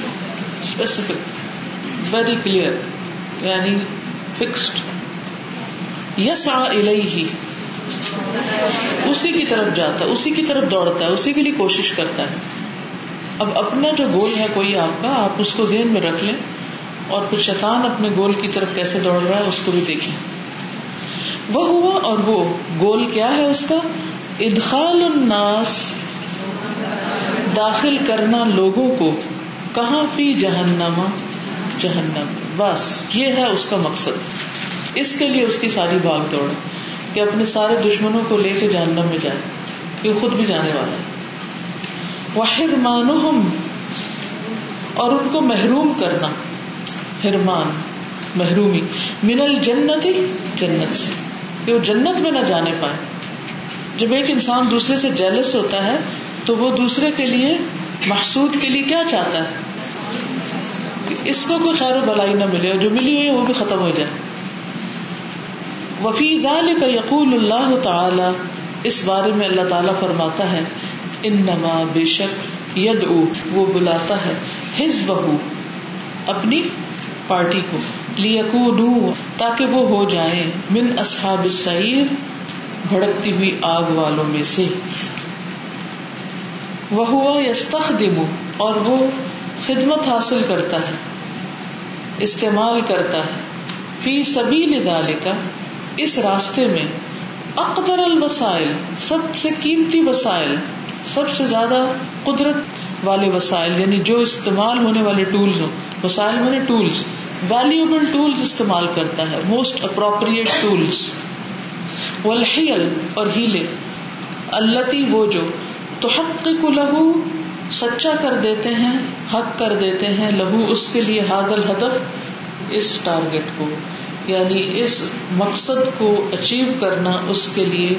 اسپیسیفک ویری کلیئر یعنی فکسڈ یس آ ہی اسی کی طرف جاتا ہے، اسی کی طرف دوڑتا ہے، اسی کے لیے کوشش کرتا ہے۔ اب اپنا جو گول ہے کوئی آپ کا، آپ اس کو ذہن میں رکھ لیں۔ اور پھر شیطان اپنے گول کی طرف کیسے دوڑ رہا ہے اس کو بھی دیکھیں۔ وہ ہوا اور وہ گول کیا ہے اس کا؟ ادخال الناس، داخل کرنا لوگوں کو۔ کہاں؟ فی جہنما جہنم۔ بس، یہ ہے اس کا مقصد۔ اس کے لیے اس کی ساری بھاگ دوڑ۔ کہ اپنے سارے دشمنوں کو لے کے جہنم میں جائے، کہ خود بھی جانے والا ہے۔ وہ اور ان کو محروم کرنا۔ ہرمان محرومی۔ من الجنت ہی جنت سے۔ کہ وہ جنت میں نہ جانے پائے۔ جب ایک انسان دوسرے سے جیلس ہوتا ہے، تو وہ دوسرے کے لیے محسود کے لیے کیا چاہتا ہے؟ اس کو کوئی خیر و بلائی نہ ملے اور جو ملی ہوئی وہ بھی ختم ہو جائے۔ وفی دال کا یقول اللہ تعالی، اس بارے میں اللہ تعالیٰ فرماتا ہے ان نما بے شک ید او وہ بلاتا ہے ہز بہو اپنی پارٹی کو۔ لیکو تاکہ وہ ہو جائیں۔ من اصحاب السعیر، بھڑکتی ہوئی آگ والوں میں سے۔ وہ ہوا یستخدم اور وہ خدمت حاصل کرتا ہے، استعمال کرتا ہے۔ فی سبیل ذالک اس راستے میں اقدر الوسائل سب سے قیمتی وسائل، سب سے زیادہ قدرت والے وسائل یعنی جو استعمال ہونے والے ٹولز ہوں، وسائل ہونے ٹولز ویلیوبل ٹولز استعمال کرتا ہے موسٹ اپروپریٹ ٹولز والحیل اور ہیلے التی وہ جو تو حق کو لہو، سچا کر دیتے ہیں، حق کر دیتے ہیں، لہو اس کے لیے حاضل ہدف، اس ٹارگیٹ کو یعنی اس مقصد کو اچیو کرنا اس کے لیے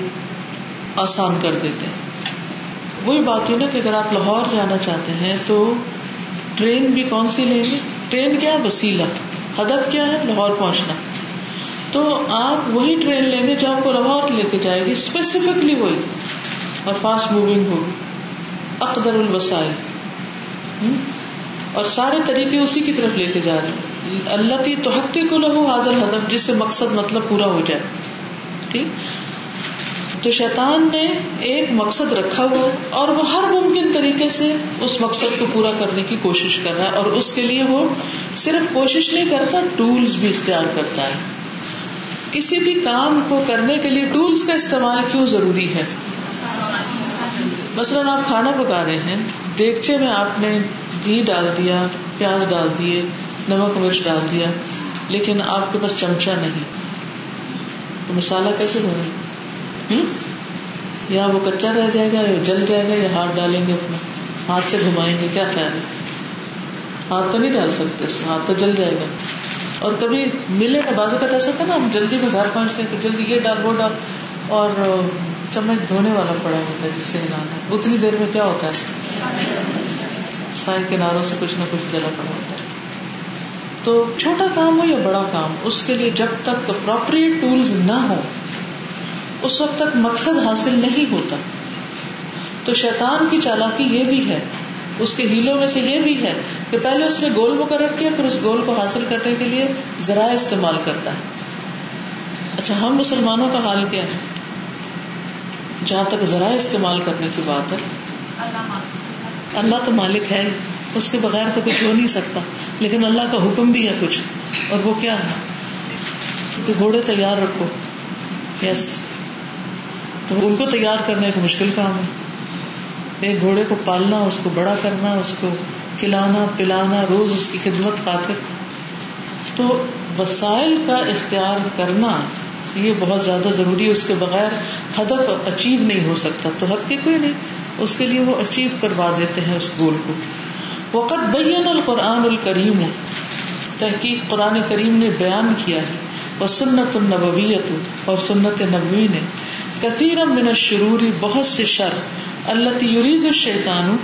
آسان کر دیتے ہیں۔ وہی بات ہوئی نا کہ اگر آپ لاہور جانا چاہتے ہیں تو ٹرین بھی کون سی لیں گے ٹرین کیا ہے؟ وسیلہ۔ ہدف کیا ہے؟ لاہور پہنچنا۔ تو آپ وہی ٹرین لیں گے جو آپ کو لاہور لے کے جائے گی اسپیسیفکلی وہی۔ اور فاسٹ موونگ ہوگی اقدر الوسائل۔ اور سارے طریقے اسی کی طرف لے کے جا رہے ہیں۔ اللہ تی تو حق کو لہو حاضر ہدف جس سے مقصد مطلب پورا ہو جائے۔ ٹھیک؟ تو شیطان نے ایک مقصد رکھا ہوا اور وہ ہر ممکن طریقے سے اس مقصد کو پورا کرنے کی کوشش کر رہا ہے اور اس کے لیے وہ صرف کوشش نہیں کرتا ٹولس بھی اختیار کرتا ہے۔ کسی بھی کام کو کرنے کے لیے ٹولس کا استعمال کیوں ضروری ہے؟ مثلاً آپ کھانا پکا رہے ہیں، دیگچے میں آپ نے گھی ڈال دیا، پیاز ڈال دیے، نمک مرچ ڈال دیا، لیکن آپ کے پاس چمچا نہیں۔ تو مسالہ کیسے بنے؟ یا وہ کچا رہ جائے گا یا جل جائے گا یا ہاتھ ڈالیں گے اپنا؟ ہاتھ سے گھمائیں گے، کیا خیال ہے؟ ہاتھ تو نہیں ڈال سکتے اس میں، ہاتھ تو جل جائے گا۔ اور کبھی ملے نا بازو کا ایسا تھا نا، ہم جلدی میں گھر پہنچتے ہیں تو جلدی یہ ڈال، وہ ڈال، اور چمچ دھونے والا پڑا ہوتا ہے جس سے ہلانا اتنی دیر میں کیا ہوتا ہے؟ سائے کناروں سے کچھ نہ کچھ جلا پڑا ہوتا ہے۔ تو چھوٹا کام ہو یا بڑا کام، اس کے لیے جب تک اپروپریٹ ٹولس نہ ہو اس وقت تک مقصد حاصل نہیں ہوتا۔ تو شیطان کی چالاکی یہ بھی ہے اس کے ہیلوں میں سے یہ بھی ہے کہ پہلے اس نے گول مقرر کیا پھر اس گول کو حاصل کرنے کے لیے ذرائع استعمال کرتا ہے۔ اچھا ہم مسلمانوں کا حال کیا ہے؟ جہاں تک ذرائع استعمال کرنے کی بات ہے۔ اللہ تو مالک ہے اس کے بغیر تو کچھ ہو نہیں سکتا۔ لیکن اللہ کا حکم بھی ہے کچھ۔ اور وہ کیا ہے؟ کہ گھوڑے تیار رکھو۔ یس تو ان کو تیار کرنا ایک مشکل کام ہے۔ ایک گھوڑے کو پالنا، اس کو بڑا کرنا، اس کو کھلانا، پلانا، روز اس کی خدمت خاطر۔ تو وسائل کا اختیار کرنا یہ بہت زیادہ ضروری ہے، اس کے بغیر ہدف اچیو نہیں ہو سکتا۔ تو حق کی کوئی نہیں، اس کے لیے وہ اچیو کروا دیتے ہیں اس گول کو۔ وقت بین القرآن الکریم تحقیق قرآن کریم نے بیان کیا ہے۔ وہ سنت النبویت اور سنت نبوی نے۔ کثیر من الشروری بہت سے شر۔ اللہ یرید الشیطان،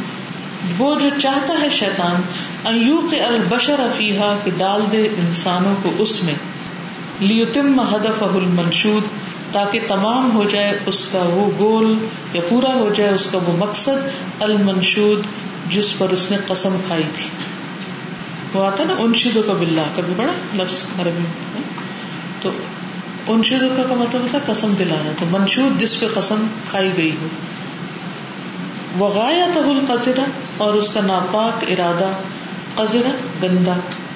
وہ جو چاہتا ہے شیطان ایوق البشر افیحا کہ ڈال دے انسانوں کو اس میں۔ لیتم ہدف المنشود، تاکہ تمام ہو جائے اس کا وہ گول، یا پورا ہو جائے اس کا وہ مقصد، المنشود، جس پر اس نے قسم کھائی تھی۔ وہ آتا نا، انشدو کا بلا کبھی بڑا لفظ عربی تو انشدو کا کا مطلب ہوتا ہے قسم دلانا تو منشود جس پہ قسم کھائی گئی ہو۔ وہ غایا تب القذرا اور اس کا ناپاک ارادہ قزرا گندا،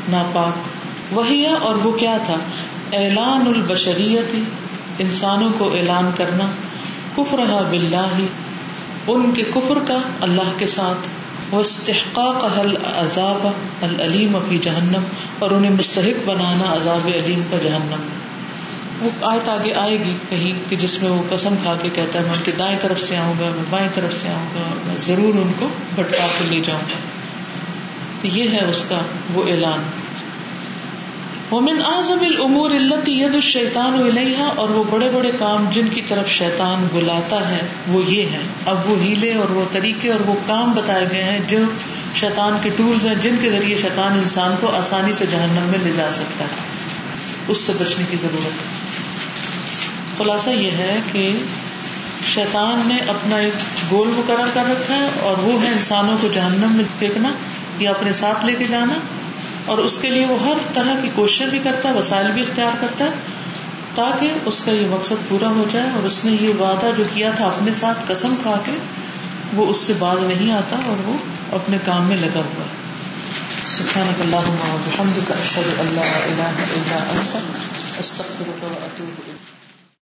ناپاک۔ وہی اور وہ کیا تھا؟ اعلان البشریت، انسانوں کو اعلان کرنا۔ کفر بلّہ ان کے کفر کا اللہ کے ساتھ۔ وہ استحقاق حل عذاب العلیم فی جہنم اور انہیں مستحق بنانا عذاب علیم کا جہنم۔ وہ آیت آگے آئے گی کہیں کہ جس میں وہ قسم کھا کے کہتا ہے، میں ان کے دائیں طرف سے آؤں گا، میں بائیں طرف سے آؤں گا اور میں ضرور ان کو بھٹکا کے لے جاؤں گا۔ تو یہ ہے اس کا وہ اعلان۔ ومن اعظم الامور التي ید الشیطان الیہا اور وہ بڑے بڑے کام جن کی طرف شیطان بلاتا ہے، وہ یہ ہے اب وہ ہیلے اور وہ طریقے اور وہ کام بتائے گئے ہیں جو شیطان کے ٹولز ہیں، جن کے ذریعے شیطان انسان کو آسانی سے جہنم میں لے جا سکتا ہے۔ اس سے بچنے کی ضرورت ہے۔ خلاصہ یہ ہے کہ شیطان نے اپنا ایک گول مقرر کر رکھا ہے اور وہ ہے انسانوں کو جہنم میں پھینکنا یا اپنے ساتھ لے کے جانا اور اس کے لیے وہ ہر طرح کی کوشش بھی کرتا ہے، وسائل بھی اختیار کرتا ہے تاکہ اس کا یہ مقصد پورا ہو جائے اور اس نے یہ وعدہ جو کیا تھا اپنے ساتھ قسم کھا کے، وہ اس سے باز نہیں آتا اور وہ اپنے کام میں لگا ہوا ہے۔ سبحانك اللهم وبحمدك اشهد ان لا اله الا انت استغفرك واتوب اليك